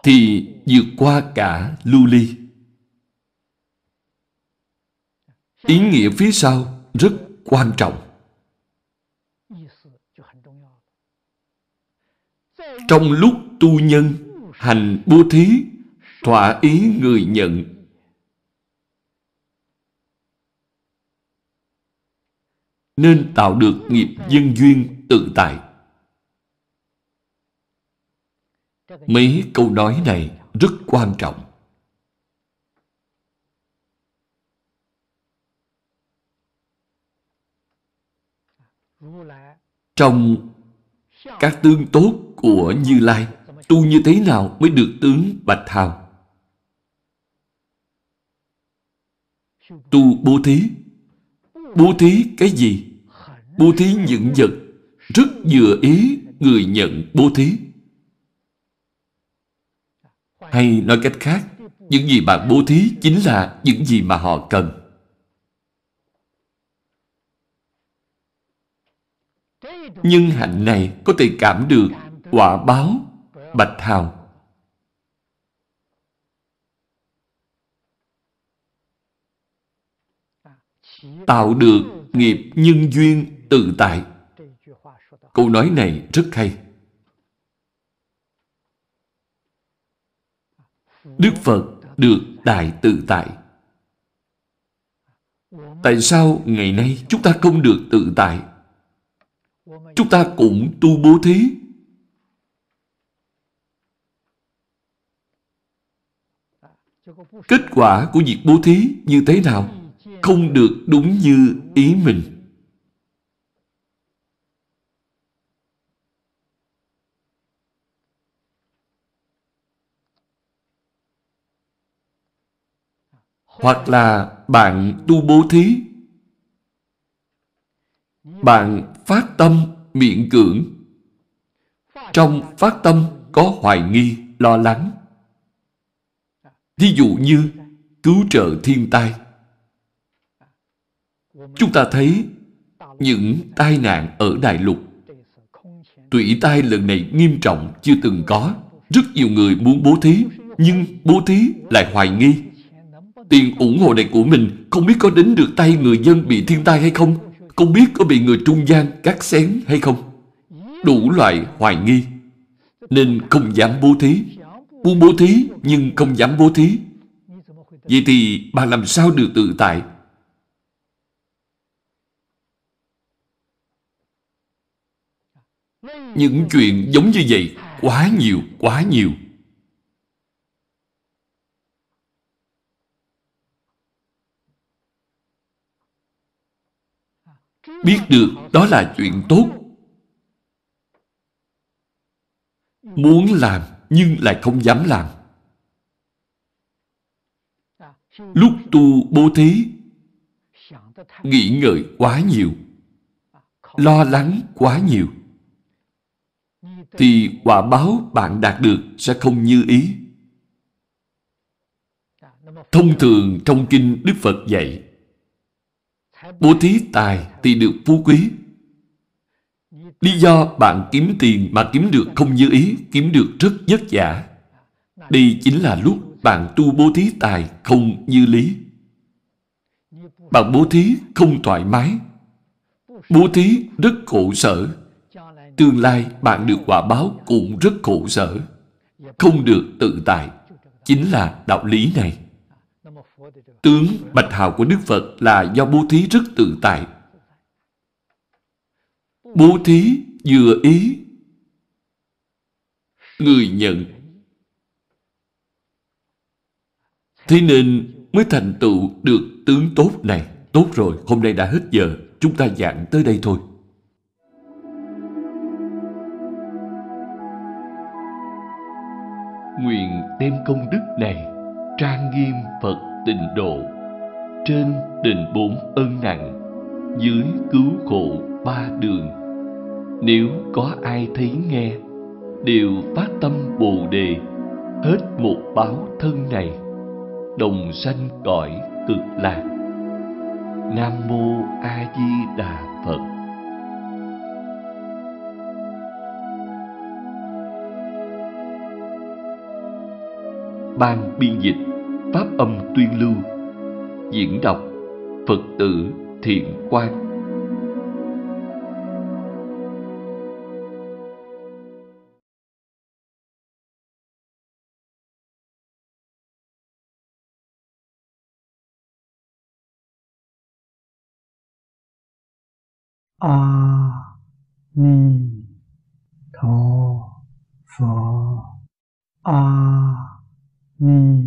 thì vượt qua cả lưu ly. Ý nghĩa phía sau rất quan trọng. Trong lúc tu nhân, hành bố thí, thỏa ý người nhận nên tạo được nghiệp dân duyên tự tại Mấy câu nói này rất quan trọng. Trong các tương tốt của Như Lai, tu như thế nào mới được tướng Bạch Hào? Tu bố thí. Bố thí cái gì? Bố thí những vật rất vừa ý người nhận bố thí. Hay nói cách khác, những gì bạn bố thí chính là những gì mà họ cần. nhưng hạnh này có thể cảm được quả báo, bạch hào. Tạo được nghiệp nhân duyên tự tại. Câu nói này rất hay. Đức Phật được đại tự tại. Tại sao ngày nay chúng ta không được tự tại? Chúng ta cũng tu bố thí. Kết quả của việc bố thí như thế nào? Không được đúng như ý mình. hoặc là bạn tu bố thí bạn phát tâm miệng cưỡng trong phát tâm có hoài nghi, lo lắng ví dụ như cứu trợ thiên tai. Chúng ta thấy những tai nạn ở đại lục. Tủy tai lần này nghiêm trọng chưa từng có. Rất nhiều người muốn bố thí nhưng bố thí lại hoài nghi. Tiền ủng hộ này của mình không biết có đến được tay người dân bị thiên tai hay không, không biết có bị người trung gian cắt xén hay không. Đủ loại hoài nghi, nên không dám bố thí. Muốn bố thí nhưng không dám bố thí. Vậy thì bạn làm sao được tự tại? Những chuyện giống như vậy quá nhiều, quá nhiều. biết được đó là chuyện tốt muốn làm nhưng lại không dám làm. Lúc tu bố thí nghĩ ngợi quá nhiều lo lắng quá nhiều thì quả báo bạn đạt được sẽ không như ý. Thông thường trong kinh Đức Phật dạy Bố thí tài thì được phú quý Lý do bạn kiếm tiền mà kiếm được không như ý, Kiếm được rất vất vả. Đây chính là lúc bạn tu bố thí tài không như lý. Bạn bố thí không thoải mái. Bố thí rất khổ sở. Tương lai bạn được quả báo cũng rất khổ sở. Không được tự tại. Chính là đạo lý này. Tướng bạch hào của Đức Phật là do bố thí rất tự tại. Bố thí vừa ý. Người nhận. Thế nên mới thành tựu được tướng tốt này. Tốt rồi, hôm nay đã hết giờ. Chúng ta giảng tới đây thôi. Nguyện đem công đức này Trang nghiêm Phật tịnh độ. Trên đền bốn ân nặng Dưới cứu khổ ba đường. Nếu có ai thấy nghe, Đều phát tâm Bồ Đề, Hết một báo thân này, Đồng sanh cõi cực lạc. Nam Mô A Di Đà Phật. Ban biên dịch, Pháp âm tuyên lưu, Diễn đọc Phật tử Thiện Quang. A ni tho phở a ni